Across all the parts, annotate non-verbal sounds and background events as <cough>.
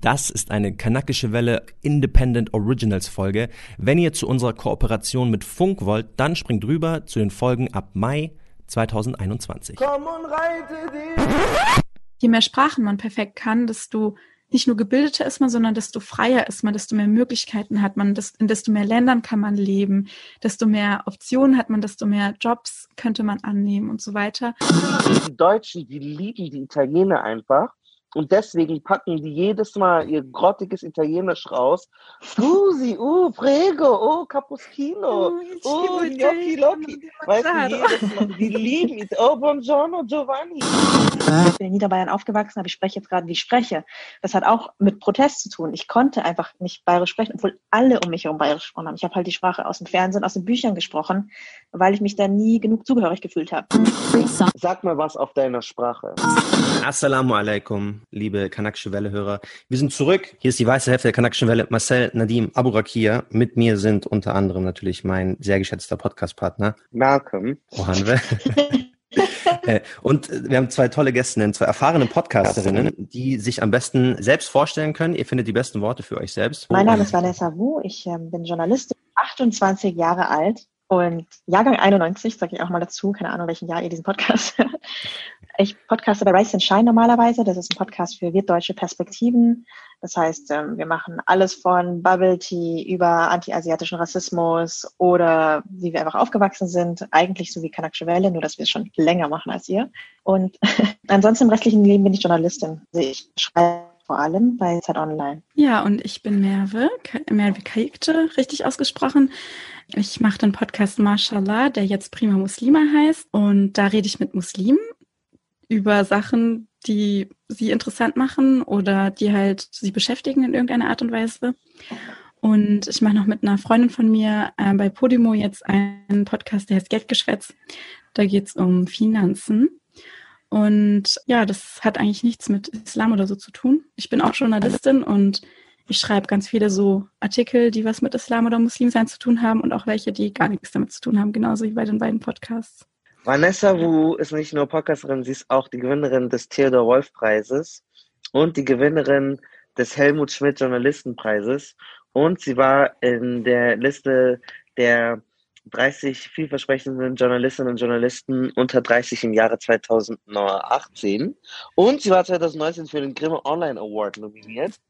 Das ist eine kanakische Welle Independent Originals Folge. Wenn ihr zu unserer Kooperation mit Funk wollt, dann springt rüber zu den Folgen ab Mai 2021. Komm und reite dich. Je mehr Sprachen man perfekt kann, desto nicht nur gebildeter ist man, sondern desto freier ist man, desto mehr Möglichkeiten hat man, in desto mehr Ländern kann man leben, desto mehr Optionen hat man, desto mehr Jobs könnte man annehmen und so weiter. Die Deutschen, die lieben die Italiener einfach und deswegen packen die jedes Mal ihr grottiges Italienisch raus. Scusi, uh, prego, oh, cappuccino, oh, gnocchi locchi. Weißt du, jedes Mal, die <laughs> lieben es. Oh, buongiorno, Giovanni. Ich bin in Niederbayern aufgewachsen, aber ich spreche jetzt gerade, wie ich spreche. Das hat auch mit Protest zu tun. Ich konnte einfach nicht bayerisch sprechen, obwohl alle um mich herum bayerisch gesprochen haben. Ich habe halt die Sprache aus dem Fernsehen, aus den Büchern gesprochen, weil ich mich da nie genug zugehörig gefühlt habe. Sag mal was auf deiner Sprache. Assalamu alaikum liebe Kanakische Welle-Hörer. Wir sind zurück. Hier ist die weiße Hälfte der Kanakischen Welle. Marcel Nadim Aburakia. Mit mir sind unter anderem natürlich mein sehr geschätzter Podcast-Partner. Malcolm. Ohanwe. <laughs> Äh, und wir haben zwei tolle Gästinnen, zwei erfahrene Podcasterinnen, die sich am besten selbst vorstellen können. Ihr findet die besten Worte für euch selbst. Mein Name ist Vanessa Wu. Ich äh, bin Journalistin, 28 Jahre alt und Jahrgang 91, sage ich auch mal dazu. Keine Ahnung, welchen Jahr ihr diesen Podcast hört. <laughs> Ich podcaste bei Rise and Shine normalerweise. Das ist ein Podcast für wirtdeutsche Perspektiven. Das heißt, ähm, wir machen alles von Bubble Tea über anti-asiatischen Rassismus oder wie wir einfach aufgewachsen sind. Eigentlich so wie Kanakische Welle, nur dass wir es schon länger machen als ihr. Und <laughs> ansonsten im restlichen Leben bin ich Journalistin. Also ich schreibe vor allem bei Zeit Online. Ja, und ich bin Merve, Merve Kaikte, richtig ausgesprochen. Ich mache den Podcast Mashallah, der jetzt Prima Muslima heißt. Und da rede ich mit Muslimen über Sachen, die sie interessant machen oder die halt sie beschäftigen in irgendeiner Art und Weise. Und ich mache noch mit einer Freundin von mir äh, bei Podimo jetzt einen Podcast, der heißt Geldgeschwätz. Da geht es um Finanzen. Und ja, das hat eigentlich nichts mit Islam oder so zu tun. Ich bin auch Journalistin und ich schreibe ganz viele so Artikel, die was mit Islam oder Muslimsein zu tun haben und auch welche, die gar nichts damit zu tun haben, genauso wie bei den beiden Podcasts. Vanessa Wu ist nicht nur Podcasterin, sie ist auch die Gewinnerin des Theodor Wolf Preises und die Gewinnerin des Helmut Schmidt Journalistenpreises. Und sie war in der Liste der 30 vielversprechenden Journalistinnen und Journalisten unter 30 im Jahre 2018 und sie war 2019 für den Grimme Online Award nominiert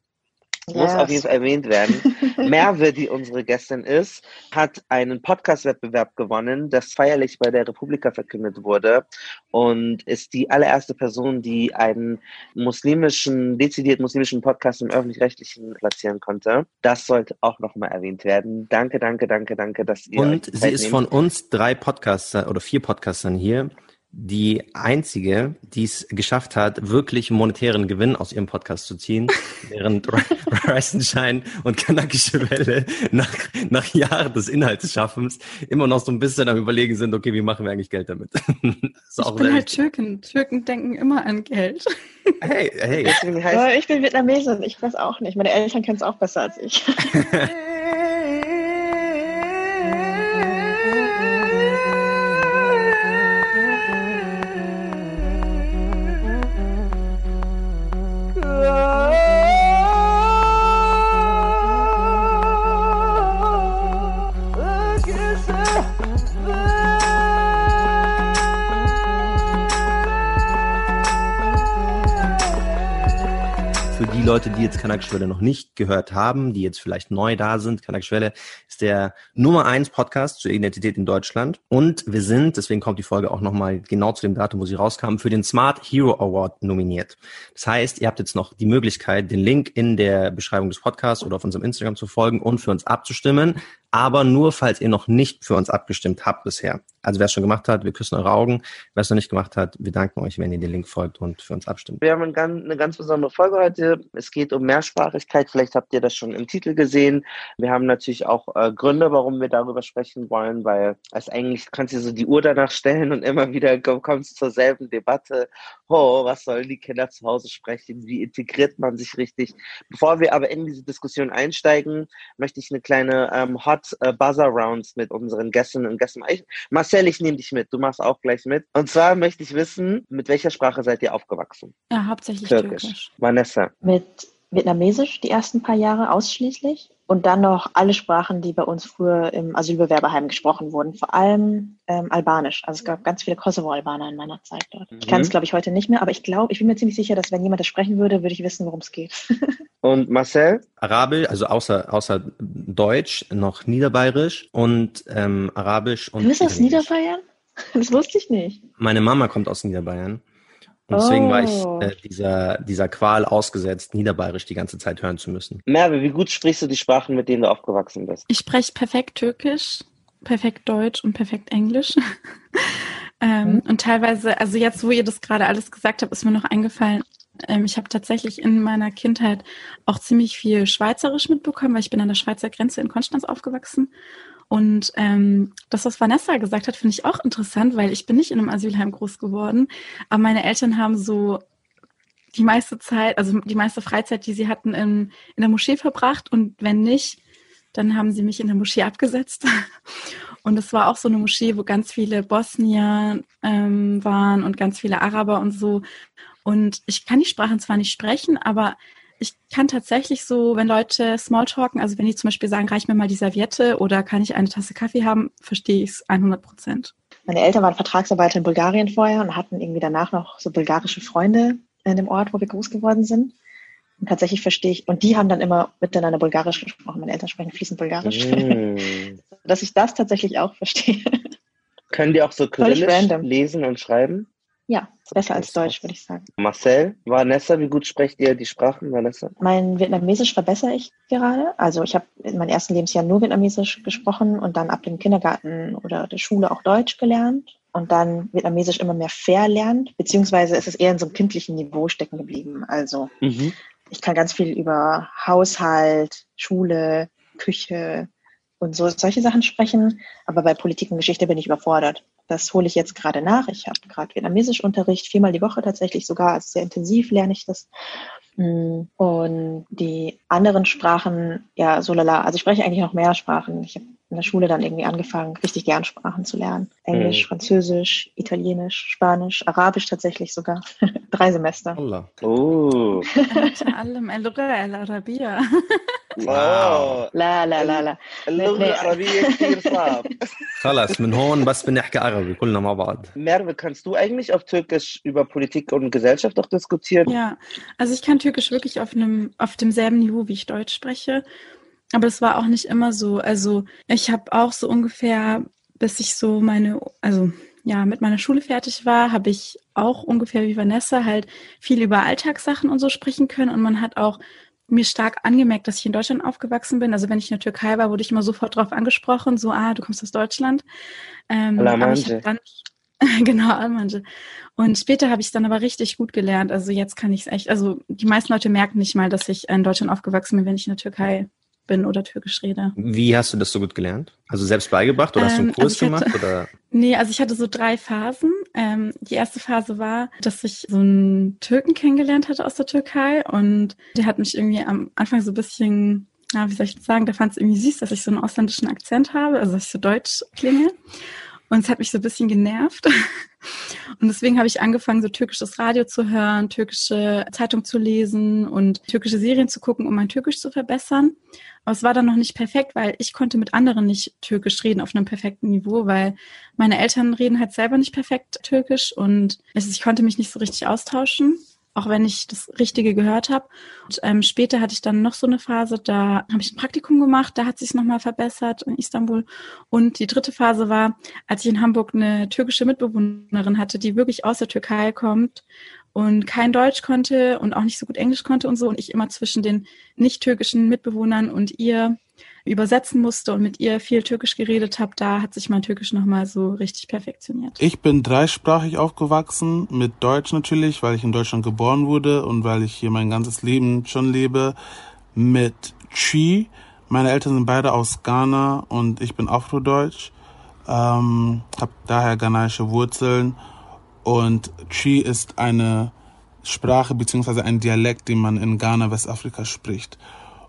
muss auf jeden Fall erwähnt werden. <laughs> Merve, die unsere Gästin ist, hat einen Podcast-Wettbewerb gewonnen, das feierlich bei der Republika verkündet wurde und ist die allererste Person, die einen muslimischen, dezidiert muslimischen Podcast im Öffentlich-Rechtlichen platzieren konnte. Das sollte auch nochmal erwähnt werden. Danke, danke, danke, danke, dass ihr. Und sie ist von uns drei Podcaster oder vier Podcastern hier die einzige, die es geschafft hat, wirklich monetären Gewinn aus ihrem Podcast zu ziehen, <laughs> während Reisenschein und Kanakische Welle nach, nach Jahren des Inhaltsschaffens immer noch so ein bisschen am überlegen sind, okay, wie machen wir eigentlich Geld damit? <laughs> ich bin halt Türken. Türken denken immer an Geld. <laughs> Hey, hey. ich bin Vietnamesin, ich weiß auch nicht. Meine Eltern kennen es auch besser als ich. Leute, die jetzt Kanakschwelle noch nicht gehört haben, die jetzt vielleicht neu da sind. Kanakschwelle ist der Nummer eins Podcast zur Identität in Deutschland. Und wir sind, deswegen kommt die Folge auch nochmal genau zu dem Datum, wo sie rauskam, für den Smart Hero Award nominiert. Das heißt, ihr habt jetzt noch die Möglichkeit, den Link in der Beschreibung des Podcasts oder auf unserem Instagram zu folgen und für uns abzustimmen aber nur, falls ihr noch nicht für uns abgestimmt habt bisher. Also wer es schon gemacht hat, wir küssen eure Augen. Wer es noch nicht gemacht hat, wir danken euch, wenn ihr den Link folgt und für uns abstimmt. Wir haben eine ganz besondere Folge heute. Es geht um Mehrsprachigkeit. Vielleicht habt ihr das schon im Titel gesehen. Wir haben natürlich auch äh, Gründe, warum wir darüber sprechen wollen, weil es eigentlich kannst du so die Uhr danach stellen und immer wieder kommst zur selben Debatte. Oh, was sollen die Kinder zu Hause sprechen? Wie integriert man sich richtig? Bevor wir aber in diese Diskussion einsteigen, möchte ich eine kleine ähm, Hot Hot äh, Buzzer Rounds mit unseren Gästen und Gästen. Ich, Marcel, ich nehme dich mit. Du machst auch gleich mit. Und zwar möchte ich wissen, mit welcher Sprache seid ihr aufgewachsen? Ja, hauptsächlich Türkisch. Türkisch. Vanessa. Mit Vietnamesisch die ersten paar Jahre ausschließlich und dann noch alle Sprachen, die bei uns früher im Asylbewerberheim gesprochen wurden, vor allem ähm, Albanisch. Also es gab ganz viele Kosovo-Albaner in meiner Zeit dort. Mhm. Ich kann es, glaube ich, heute nicht mehr, aber ich glaube, ich bin mir ziemlich sicher, dass wenn jemand das sprechen würde, würde ich wissen, worum es geht. <laughs> und Marcel? Arabisch, also außer, außer Deutsch, noch Niederbayerisch und ähm, Arabisch und. Du bist aus Niederbayern? <laughs> Das wusste ich nicht. Meine Mama kommt aus Niederbayern. Und deswegen oh. war ich oh. äh, dieser, dieser Qual ausgesetzt, Niederbayerisch die ganze Zeit hören zu müssen. Merve, wie gut sprichst du die Sprachen, mit denen du aufgewachsen bist? Ich spreche perfekt Türkisch, perfekt Deutsch und perfekt Englisch. <laughs> ähm, mhm. Und teilweise, also jetzt, wo ihr das gerade alles gesagt habt, ist mir noch eingefallen, ähm, ich habe tatsächlich in meiner Kindheit auch ziemlich viel Schweizerisch mitbekommen, weil ich bin an der Schweizer Grenze in Konstanz aufgewachsen. Und ähm, das, was Vanessa gesagt hat, finde ich auch interessant, weil ich bin nicht in einem Asylheim groß geworden, aber meine Eltern haben so die meiste Zeit, also die meiste Freizeit, die sie hatten, in, in der Moschee verbracht. Und wenn nicht, dann haben sie mich in der Moschee abgesetzt. <laughs> Und es war auch so eine Moschee, wo ganz viele Bosnier ähm, waren und ganz viele Araber und so. Und ich kann die Sprachen zwar nicht sprechen, aber ich kann tatsächlich so, wenn Leute Smalltalken, also wenn die zum Beispiel sagen, reich mir mal die Serviette oder kann ich eine Tasse Kaffee haben, verstehe ich es 100 Prozent. Meine Eltern waren Vertragsarbeiter in Bulgarien vorher und hatten irgendwie danach noch so bulgarische Freunde in dem Ort, wo wir groß geworden sind. Und tatsächlich verstehe ich, und die haben dann immer miteinander Bulgarisch gesprochen. Meine Eltern sprechen fließend Bulgarisch. Mm. <laughs> Dass ich das tatsächlich auch verstehe. Können die auch so kyrillisch lesen und schreiben? Ja, besser als Deutsch, würde ich sagen. Marcel, Vanessa, wie gut sprecht ihr die Sprachen, Vanessa? Mein Vietnamesisch verbessere ich gerade. Also ich habe in meinem ersten Lebensjahr nur Vietnamesisch gesprochen und dann ab dem Kindergarten oder der Schule auch Deutsch gelernt und dann Vietnamesisch immer mehr verlernt, beziehungsweise ist es eher in so einem kindlichen Niveau stecken geblieben. Also mhm. ich kann ganz viel über Haushalt, Schule, Küche, und so solche Sachen sprechen. Aber bei Politik und Geschichte bin ich überfordert. Das hole ich jetzt gerade nach. Ich habe gerade Vietnamesisch Unterricht, viermal die Woche tatsächlich sogar. Also sehr intensiv lerne ich das. Mm, und die anderen Sprachen, ja, so lala. Also ich spreche eigentlich noch mehr Sprachen. Ich habe in der Schule dann irgendwie angefangen, richtig gern Sprachen zu lernen. Englisch, mhm. Französisch, Italienisch, Spanisch, Arabisch tatsächlich sogar. <laughs> Drei Semester. Allah. Oh. واو لا لا لا لا اللغة العربية كثير صعب خلاص من هون بس بنحكي عربي كلنا مع بعض Merve, kannst du eigentlich auf Türkisch über Politik und Gesellschaft auch diskutieren? Ja, also ich kann Türkisch wirklich auf einem auf demselben Niveau, wie ich Deutsch spreche. Aber es war auch nicht immer so. Also ich habe auch so ungefähr, bis ich so meine, also ja, mit meiner Schule fertig war, habe ich auch ungefähr wie Vanessa halt viel über Alltagssachen und so sprechen können. Und man hat auch mir stark angemerkt, dass ich in Deutschland aufgewachsen bin. Also wenn ich in der Türkei war, wurde ich immer sofort darauf angesprochen, so, ah, du kommst aus Deutschland. Ähm, aber ich dann, <laughs> genau, Almanje. Und später habe ich es dann aber richtig gut gelernt. Also jetzt kann ich es echt, also die meisten Leute merken nicht mal, dass ich in Deutschland aufgewachsen bin, wenn ich in der Türkei bin oder Türkisch rede. Wie hast du das so gut gelernt? Also selbst beigebracht oder ähm, hast du einen ähm, Kurs also gemacht? Oder? <laughs> Nee, also ich hatte so drei Phasen. Ähm, die erste Phase war, dass ich so einen Türken kennengelernt hatte aus der Türkei und der hat mich irgendwie am Anfang so ein bisschen, ja, wie soll ich das sagen, der fand es irgendwie süß, dass ich so einen ausländischen Akzent habe, also dass ich so deutsch klinge. Und es hat mich so ein bisschen genervt. Und deswegen habe ich angefangen, so türkisches Radio zu hören, türkische Zeitung zu lesen und türkische Serien zu gucken, um mein Türkisch zu verbessern. Aber es war dann noch nicht perfekt, weil ich konnte mit anderen nicht Türkisch reden auf einem perfekten Niveau, weil meine Eltern reden halt selber nicht perfekt Türkisch und ich konnte mich nicht so richtig austauschen auch wenn ich das Richtige gehört habe. Und ähm, später hatte ich dann noch so eine Phase, da habe ich ein Praktikum gemacht, da hat sich nochmal verbessert in Istanbul. Und die dritte Phase war, als ich in Hamburg eine türkische Mitbewohnerin hatte, die wirklich aus der Türkei kommt und kein Deutsch konnte und auch nicht so gut Englisch konnte und so. Und ich immer zwischen den nicht türkischen Mitbewohnern und ihr übersetzen musste und mit ihr viel Türkisch geredet habe, da hat sich mein Türkisch nochmal so richtig perfektioniert. Ich bin dreisprachig aufgewachsen, mit Deutsch natürlich, weil ich in Deutschland geboren wurde und weil ich hier mein ganzes Leben schon lebe, mit Chi. Meine Eltern sind beide aus Ghana und ich bin Afrodeutsch, ähm, habe daher ghanaische Wurzeln und Chi ist eine Sprache beziehungsweise ein Dialekt, den man in Ghana, Westafrika spricht.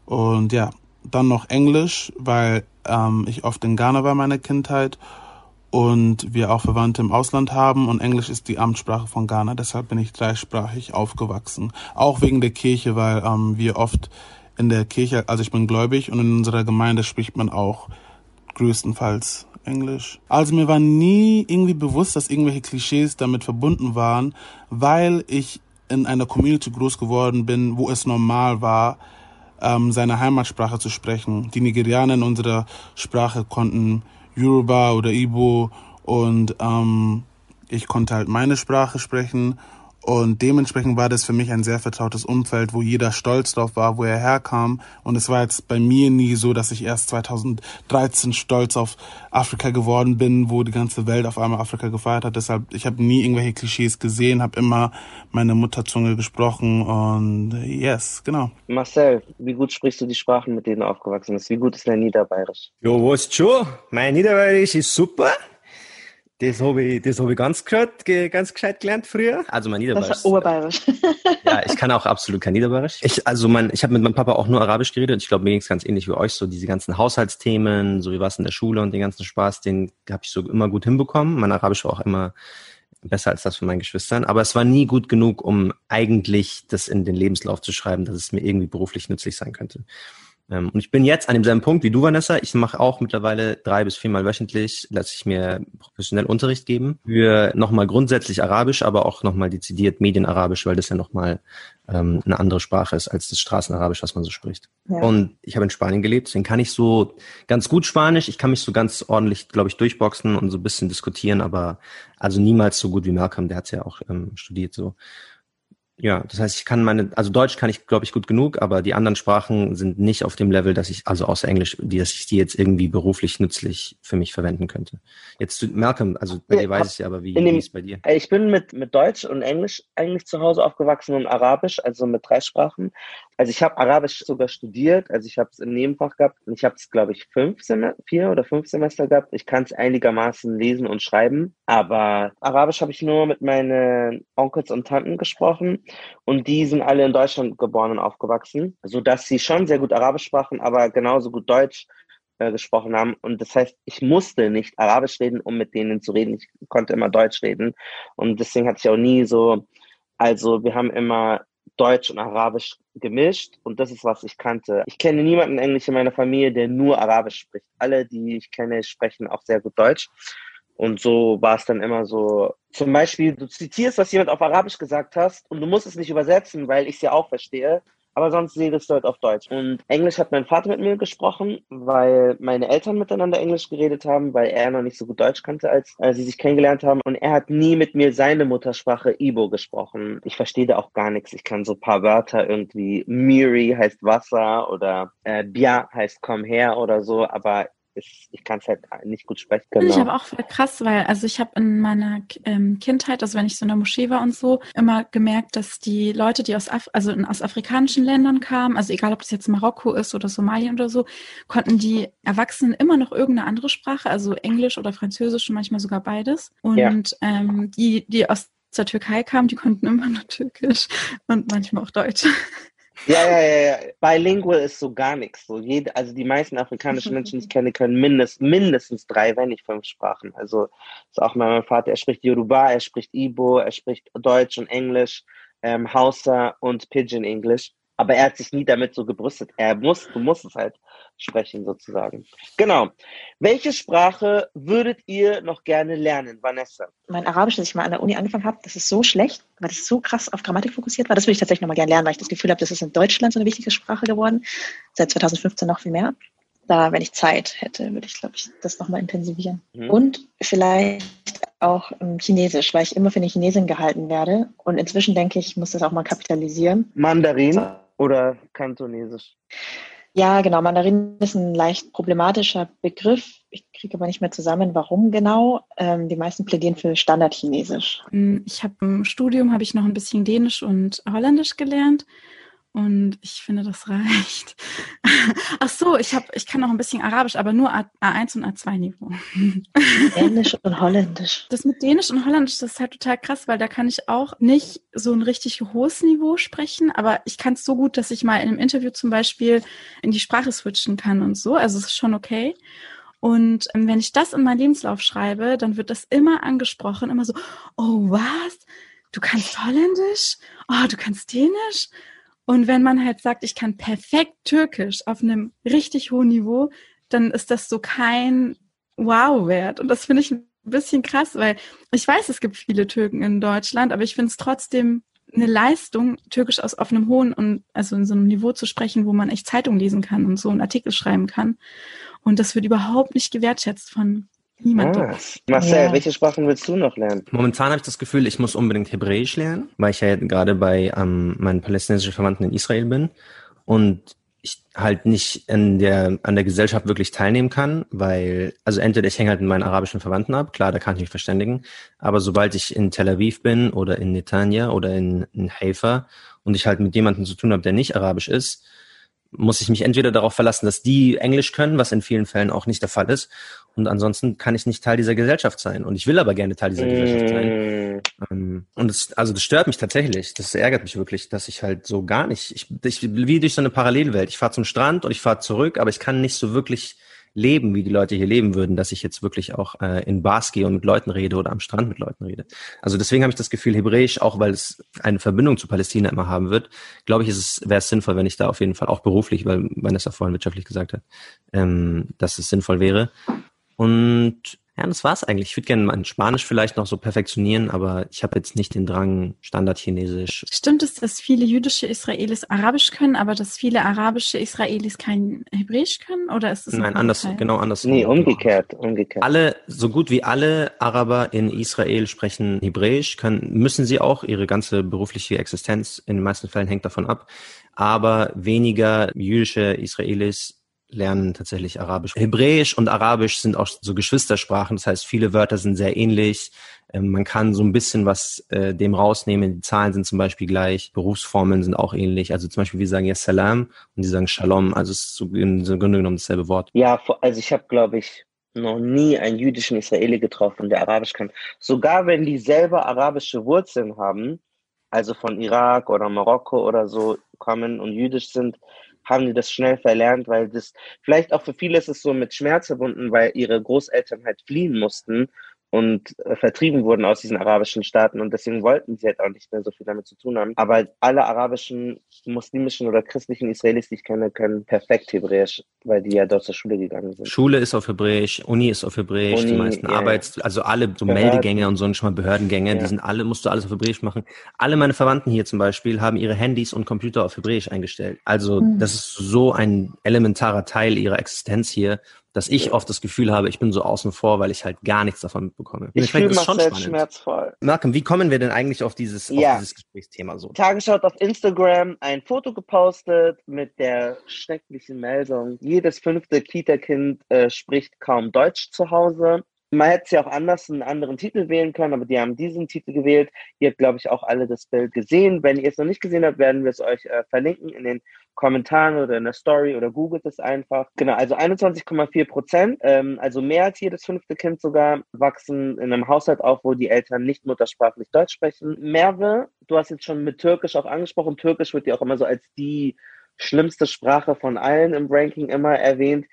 Und ja, dann noch Englisch, weil ähm, ich oft in Ghana war, meine Kindheit. und wir auch Verwandte im Ausland haben und Englisch ist die Amtssprache von Ghana. Deshalb bin ich dreisprachig aufgewachsen. Auch wegen der Kirche, weil ähm, wir oft in der Kirche, also ich bin gläubig und in unserer Gemeinde spricht man auch größtenteils Englisch. Also mir war nie irgendwie bewusst, dass irgendwelche Klischees damit verbunden waren, weil ich in einer Community groß geworden bin, wo es normal war, ähm, seine Heimatsprache zu sprechen. Die Nigerianer in unserer Sprache konnten Yoruba oder Igbo und ähm, ich konnte halt meine Sprache sprechen und dementsprechend war das für mich ein sehr vertrautes Umfeld, wo jeder stolz drauf war, wo er herkam. Und es war jetzt bei mir nie so, dass ich erst 2013 stolz auf Afrika geworden bin, wo die ganze Welt auf einmal Afrika gefeiert hat. Deshalb, ich habe nie irgendwelche Klischees gesehen, habe immer meine Mutterzunge gesprochen und yes, genau. Marcel, wie gut sprichst du die Sprachen, mit denen du aufgewachsen bist? Wie gut ist dein Niederbayerisch? Jo, was schon? Mein Niederbayerisch ist super. Das habe ich, das hab ich ganz, gescheit, ganz gescheit gelernt früher. Also mein Niederbayerisch. Das ist Oberbayerisch. <laughs> ja, ich kann auch absolut kein Niederbayerisch. Ich, also mein, ich habe mit meinem Papa auch nur Arabisch geredet. Ich glaube, mir ging es ganz ähnlich wie euch. So diese ganzen Haushaltsthemen, so wie was in der Schule und den ganzen Spaß, den habe ich so immer gut hinbekommen. Mein Arabisch war auch immer besser als das von meinen Geschwistern. Aber es war nie gut genug, um eigentlich das in den Lebenslauf zu schreiben, dass es mir irgendwie beruflich nützlich sein könnte. Ähm, und ich bin jetzt an demselben Punkt wie du, Vanessa. Ich mache auch mittlerweile drei bis viermal wöchentlich, lasse ich mir professionell Unterricht geben für nochmal grundsätzlich Arabisch, aber auch nochmal dezidiert Medienarabisch, weil das ja nochmal ähm, eine andere Sprache ist als das Straßenarabisch, was man so spricht. Ja. Und ich habe in Spanien gelebt, deswegen kann ich so ganz gut Spanisch. Ich kann mich so ganz ordentlich, glaube ich, durchboxen und so ein bisschen diskutieren, aber also niemals so gut wie Malcolm, der hat ja auch ähm, studiert so. Ja, das heißt, ich kann meine, also Deutsch kann ich, glaube ich, gut genug, aber die anderen Sprachen sind nicht auf dem Level, dass ich, also außer Englisch, die, dass ich die jetzt irgendwie beruflich nützlich für mich verwenden könnte. Jetzt Malcolm, also bei ja, dir weiß ich ja, aber wie, ist bei dir? Ich bin mit, mit Deutsch und Englisch eigentlich zu Hause aufgewachsen und Arabisch, also mit drei Sprachen. Also ich habe Arabisch sogar studiert, also ich habe es im Nebenfach gehabt und ich habe es, glaube ich, fünf Semester, vier oder fünf Semester gehabt. Ich kann es einigermaßen lesen und schreiben, aber Arabisch habe ich nur mit meinen Onkels und Tanten gesprochen und die sind alle in Deutschland geboren und aufgewachsen, so dass sie schon sehr gut Arabisch sprachen, aber genauso gut Deutsch äh, gesprochen haben. Und das heißt, ich musste nicht Arabisch reden, um mit denen zu reden. Ich konnte immer Deutsch reden. Und deswegen hatte ich auch nie so, also wir haben immer Deutsch und Arabisch gemischt und das ist, was ich kannte. Ich kenne niemanden Englisch in meiner Familie, der nur Arabisch spricht. Alle, die ich kenne, sprechen auch sehr gut Deutsch. Und so war es dann immer so. Zum Beispiel, du zitierst, was jemand auf Arabisch gesagt hast und du musst es nicht übersetzen, weil ich es ja auch verstehe. Aber sonst redest du halt auf Deutsch. Und Englisch hat mein Vater mit mir gesprochen, weil meine Eltern miteinander Englisch geredet haben, weil er noch nicht so gut Deutsch kannte, als, als sie sich kennengelernt haben. Und er hat nie mit mir seine Muttersprache Ibo gesprochen. Ich verstehe da auch gar nichts. Ich kann so ein paar Wörter irgendwie, Miri heißt Wasser oder äh, Bia heißt komm her oder so, aber ich, ich kann es halt nicht gut sprechen. Genau. Ich aber auch voll krass, weil also ich habe in meiner ähm, Kindheit, also wenn ich so in der Moschee war und so, immer gemerkt, dass die Leute, die aus, Af also aus afrikanischen Ländern kamen, also egal ob das jetzt Marokko ist oder Somalia oder so, konnten die Erwachsenen immer noch irgendeine andere Sprache, also Englisch oder Französisch und manchmal sogar beides. Und ja. ähm, die, die aus der Türkei kamen, die konnten immer nur Türkisch und manchmal auch Deutsch. Ja, ja, ja, ja. Bilingual ist so gar nichts. So jede, also die meisten afrikanischen Menschen, die ich kenne, können mindest, mindestens drei, wenn nicht fünf Sprachen. Also ist auch mein Vater, er spricht Yoruba, er spricht Igbo, er spricht Deutsch und Englisch, ähm, Hausa und Pidgin English aber er hat sich nie damit so gebrüstet. Er muss, du musst es halt sprechen sozusagen. Genau. Welche Sprache würdet ihr noch gerne lernen, Vanessa? Mein Arabisch, das ich mal an der Uni angefangen habe, das ist so schlecht, weil das so krass auf Grammatik fokussiert war. Das würde ich tatsächlich noch mal gerne lernen, weil ich das Gefühl habe, das ist in Deutschland so eine wichtige Sprache geworden. Seit 2015 noch viel mehr. Da, wenn ich Zeit hätte, würde ich, glaube ich, das noch mal intensivieren. Mhm. Und vielleicht auch ähm, Chinesisch, weil ich immer für eine Chinesin gehalten werde. Und inzwischen denke ich, ich muss das auch mal kapitalisieren. Mandarin? So oder Kantonesisch? Ja, genau. Mandarin ist ein leicht problematischer Begriff. Ich kriege aber nicht mehr zusammen, warum genau. Ähm, die meisten plädieren für Standardchinesisch. Hm, ich habe im Studium habe ich noch ein bisschen Dänisch und Holländisch gelernt und ich finde, das reicht. <laughs> Ach so, ich habe, ich kann noch ein bisschen Arabisch, aber nur A1 und A2-Niveau. Dänisch und Holländisch. <laughs> Das mit Dänisch und Holländisch, das ist halt total krass, weil da kann ich auch nicht so ein richtig hohes Niveau sprechen, aber ich kann es so gut, dass ich mal in einem Interview zum Beispiel in die Sprache switchen kann und so. Also es ist schon okay. Und ähm, wenn ich das in meinen Lebenslauf schreibe, dann wird das immer angesprochen, immer so, oh was, du kannst Holländisch, oh, du kannst Dänisch. Und wenn man halt sagt, ich kann perfekt Türkisch auf einem richtig hohen Niveau, dann ist das so kein Wow-Wert. Und das finde ich ein bisschen krass, weil ich weiß, es gibt viele Türken in Deutschland, aber ich finde es trotzdem eine Leistung, Türkisch aus auf einem hohen und also in so einem Niveau zu sprechen, wo man echt Zeitung lesen kann und so einen Artikel schreiben kann. Und das wird überhaupt nicht gewertschätzt von niemandem. Ah, Marcel, ja. welche Sprachen willst du noch lernen? Momentan habe ich das Gefühl, ich muss unbedingt Hebräisch lernen, weil ich ja gerade bei ähm, meinen palästinensischen Verwandten in Israel bin. Und ich halt nicht an der, an der Gesellschaft wirklich teilnehmen kann, weil, also entweder ich hänge halt mit meinen arabischen Verwandten ab, klar, da kann ich mich verständigen, aber sobald ich in Tel Aviv bin oder in Netanya oder in, in Haifa und ich halt mit jemandem zu tun habe, der nicht arabisch ist, muss ich mich entweder darauf verlassen, dass die Englisch können, was in vielen Fällen auch nicht der Fall ist. Und ansonsten kann ich nicht Teil dieser Gesellschaft sein. Und ich will aber gerne Teil dieser mm. Gesellschaft sein. Ähm, und es, also das stört mich tatsächlich. Das ärgert mich wirklich, dass ich halt so gar nicht, ich, ich wie durch so eine Parallelwelt. Ich fahre zum Strand und ich fahre zurück, aber ich kann nicht so wirklich leben, wie die Leute hier leben würden, dass ich jetzt wirklich auch äh, in Bars gehe und mit Leuten rede oder am Strand mit Leuten rede. Also deswegen habe ich das Gefühl, Hebräisch, auch weil es eine Verbindung zu Palästina immer haben wird, glaube ich, ist es, wäre es sinnvoll, wenn ich da auf jeden Fall auch beruflich, weil Vanessa vorhin wirtschaftlich gesagt hat, ähm, dass es sinnvoll wäre. Und ja, das war's eigentlich. Ich würde gerne mein Spanisch vielleicht noch so perfektionieren, aber ich habe jetzt nicht den Drang, Standardchinesisch. Stimmt es, dass viele jüdische Israelis Arabisch können, aber dass viele arabische Israelis kein Hebräisch können? Oder ist es Nein, anders, Teil? genau anders. Nee, umgekehrt, umgekehrt. Alle, so gut wie alle Araber in Israel sprechen Hebräisch, können, müssen sie auch. Ihre ganze berufliche Existenz in den meisten Fällen hängt davon ab. Aber weniger jüdische Israelis lernen tatsächlich Arabisch. Hebräisch und Arabisch sind auch so Geschwistersprachen, das heißt, viele Wörter sind sehr ähnlich. Ähm, man kann so ein bisschen was äh, dem rausnehmen. Die Zahlen sind zum Beispiel gleich, Berufsformeln sind auch ähnlich. Also zum Beispiel, wir sagen ja Salam und die sagen Shalom. Also es ist so im Grunde genommen dasselbe Wort. Ja, also ich habe, glaube ich, noch nie einen jüdischen Israeli getroffen, der Arabisch kann. Sogar wenn die selber arabische Wurzeln haben, also von Irak oder Marokko oder so kommen und jüdisch sind, haben die das schnell verlernt, weil das vielleicht auch für viele ist es so mit Schmerz verbunden, weil ihre Großeltern halt fliehen mussten und äh, vertrieben wurden aus diesen arabischen Staaten und deswegen wollten sie halt auch nicht mehr so viel damit zu tun haben. Aber alle arabischen, muslimischen oder christlichen Israelis, die ich kenne, können perfekt Hebräisch, weil die ja dort zur Schule gegangen sind. Schule ist auf Hebräisch, Uni ist auf Hebräisch, Uni, die meisten ja, Arbeits-, also alle so Behörden. Meldegänge und so schon mal Behördengänge, ja. die sind alle, musst du alles auf Hebräisch machen. Alle meine Verwandten hier zum Beispiel haben ihre Handys und Computer auf Hebräisch eingestellt. Also mhm. das ist so ein elementarer Teil ihrer Existenz hier dass ich oft das Gefühl habe, ich bin so außen vor, weil ich halt gar nichts davon mitbekomme. Ich fühle mich schon schmerzvoll. Malcolm, wie kommen wir denn eigentlich auf dieses, ja. auf dieses Gesprächsthema so? Tagesschau hat auf Instagram ein Foto gepostet mit der schrecklichen Meldung, jedes fünfte Kita-Kind äh, spricht kaum Deutsch zu Hause. Man hätte ja auch anders einen anderen Titel wählen können, aber die haben diesen Titel gewählt. Ihr habt, glaube ich, auch alle das Bild gesehen. Wenn ihr es noch nicht gesehen habt, werden wir es euch äh, verlinken in den Kommentaren oder in der Story oder googelt es einfach. Genau, also 21,4 Prozent, ähm, also mehr als jedes fünfte Kind sogar, wachsen in einem Haushalt auf, wo die Eltern nicht muttersprachlich Deutsch sprechen. Merve, du hast jetzt schon mit Türkisch auch angesprochen. Türkisch wird ja auch immer so als die schlimmste Sprache von allen im Ranking immer erwähnt.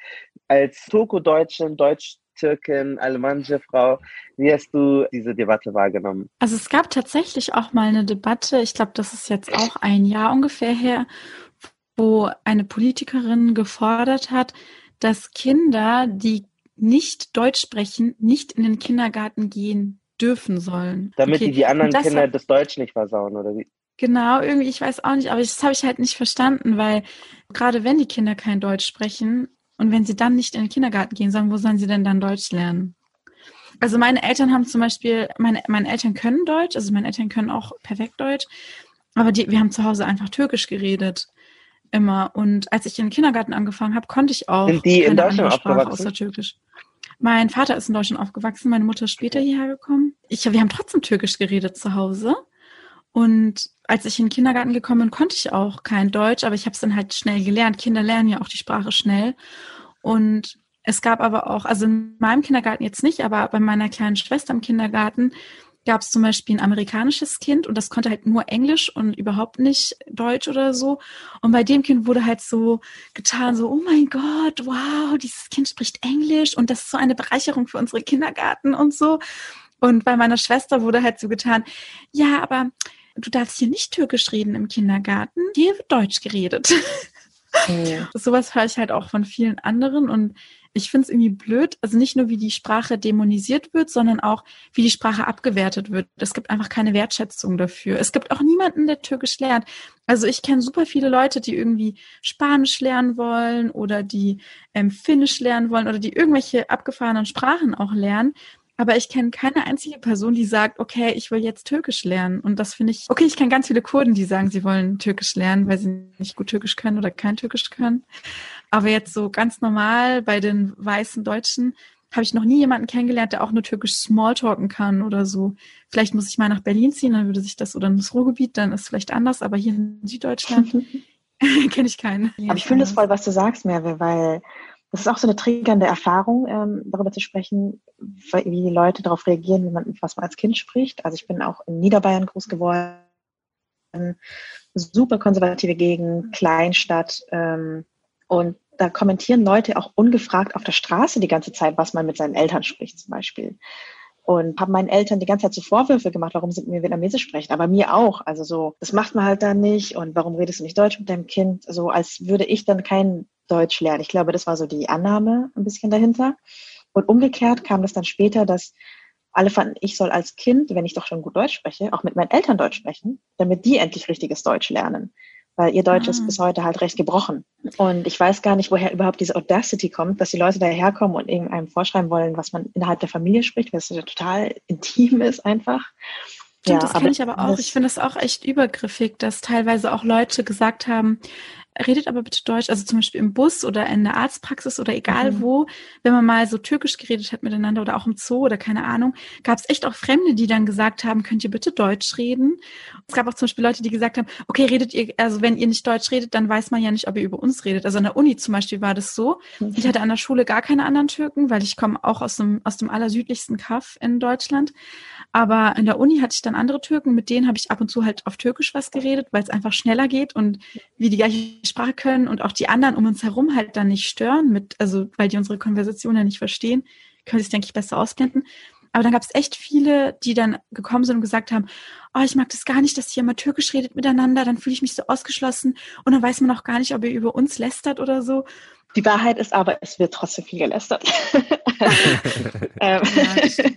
Als Turko-Deutschin, Deutsch Türkin, alemannische Frau. Wie hast du diese Debatte wahrgenommen? Also es gab tatsächlich auch mal eine Debatte, ich glaube, das ist jetzt auch ein Jahr ungefähr her, wo eine Politikerin gefordert hat, dass Kinder, die nicht Deutsch sprechen, nicht in den Kindergarten gehen dürfen sollen. Damit okay. die die anderen das Kinder hat, das Deutsch nicht versauen, oder wie? Genau, irgendwie, ich weiß auch nicht, aber das habe ich halt nicht verstanden, weil gerade wenn die Kinder kein Deutsch sprechen und wenn sie dann nicht in den Kindergarten gehen, sagen, wo sollen sie denn dann Deutsch lernen? Also meine Eltern haben zum Beispiel, meine, meine Eltern können Deutsch, also meine Eltern können auch perfekt Deutsch, aber die, wir haben zu Hause einfach Türkisch geredet immer. Und als ich in den Kindergarten angefangen habe, konnte ich auch Sind die in Deutschland Sprache außer Türkisch. Mein Vater ist in Deutschland aufgewachsen, meine Mutter ist später hierher gekommen. Ich, wir haben trotzdem Türkisch geredet zu Hause. Und als ich in den Kindergarten gekommen bin, konnte ich auch kein Deutsch, aber ich habe es dann halt schnell gelernt. Kinder lernen ja auch die Sprache schnell. Und es gab aber auch, also in meinem Kindergarten jetzt nicht, aber bei meiner kleinen Schwester im Kindergarten, gab es zum Beispiel ein amerikanisches Kind und das konnte halt nur Englisch und überhaupt nicht Deutsch oder so. Und bei dem Kind wurde halt so getan, so, oh mein Gott, wow, dieses Kind spricht Englisch und das ist so eine Bereicherung für unsere Kindergarten und so. Und bei meiner Schwester wurde halt so getan, ja, aber du darfst hier nicht Türkisch reden im Kindergarten, hier wird Deutsch geredet. <laughs> Ja. <laughs> Sowas höre ich halt auch von vielen anderen und ich finde es irgendwie blöd, also nicht nur wie die Sprache dämonisiert wird, sondern auch wie die Sprache abgewertet wird. Es gibt einfach keine Wertschätzung dafür. Es gibt auch niemanden, der Türkisch lernt. Also ich kenne super viele Leute, die irgendwie Spanisch lernen wollen oder die ähm, Finnisch lernen wollen oder die irgendwelche abgefahrenen Sprachen auch lernen. Aber ich kenne keine einzige Person, die sagt, okay, ich will jetzt Türkisch lernen. Und das finde ich, okay, ich kenne ganz viele Kurden, die sagen, sie wollen Türkisch lernen, weil sie nicht gut Türkisch können oder kein Türkisch können. Aber jetzt so ganz normal bei den weißen Deutschen habe ich noch nie jemanden kennengelernt, der auch nur Türkisch Smalltalken kann oder so. Vielleicht muss ich mal nach Berlin ziehen, dann würde sich das, oder ins Ruhrgebiet, dann ist es vielleicht anders, aber hier in Süddeutschland <laughs> <laughs> kenne ich keinen. Aber ich finde es voll, was du sagst, Merve, weil das ist auch so eine triggernde Erfahrung, ähm, darüber zu sprechen, wie die Leute darauf reagieren, wie man, was man als Kind spricht. Also ich bin auch in Niederbayern groß geworden, super konservative Gegend, Kleinstadt. Ähm, und da kommentieren Leute auch ungefragt auf der Straße die ganze Zeit, was man mit seinen Eltern spricht zum Beispiel. Und haben meinen Eltern die ganze Zeit so Vorwürfe gemacht, warum sie mit mir Vietnamesisch sprechen, aber mir auch. Also so, das macht man halt dann nicht und warum redest du nicht Deutsch mit deinem Kind? So als würde ich dann kein Deutsch lernen. Ich glaube, das war so die Annahme ein bisschen dahinter. Und umgekehrt kam das dann später, dass alle fanden, ich soll als Kind, wenn ich doch schon gut Deutsch spreche, auch mit meinen Eltern Deutsch sprechen, damit die endlich richtiges Deutsch lernen. Weil ihr Deutsch ah. ist bis heute halt recht gebrochen. Und ich weiß gar nicht, woher überhaupt diese Audacity kommt, dass die Leute daherkommen und irgendeinem vorschreiben wollen, was man innerhalb der Familie spricht, weil es ja total intim ist einfach. Stimmt, ja, das kenne ich aber auch. Ich finde das auch echt übergriffig, dass teilweise auch Leute gesagt haben, redet aber bitte Deutsch, also zum Beispiel im Bus oder in der Arztpraxis oder egal mhm. wo, wenn man mal so türkisch geredet hat miteinander oder auch im Zoo oder keine Ahnung, gab es echt auch Fremde, die dann gesagt haben, könnt ihr bitte Deutsch reden? Es gab auch zum Beispiel Leute, die gesagt haben, okay, redet ihr, also wenn ihr nicht Deutsch redet, dann weiß man ja nicht, ob ihr über uns redet. Also an der Uni zum Beispiel war das so. Mhm. Ich hatte an der Schule gar keine anderen Türken, weil ich komme auch aus dem, aus dem allersüdlichsten Kaff in Deutschland. Aber in der Uni hatte ich dann andere Türken, mit denen habe ich ab und zu halt auf Türkisch was geredet, weil es einfach schneller geht und wie die gleiche Sprache können und auch die anderen um uns herum halt dann nicht stören, mit, also weil die unsere Konversation ja nicht verstehen, können sich, denke ich, besser ausblenden. Aber dann gab es echt viele, die dann gekommen sind und gesagt haben, oh, ich mag das gar nicht, dass ihr immer Türkisch redet miteinander, dann fühle ich mich so ausgeschlossen und dann weiß man auch gar nicht, ob ihr über uns lästert oder so. Die Wahrheit ist aber, es wird trotzdem viel gelästert. <laughs> ähm, ja, <laughs>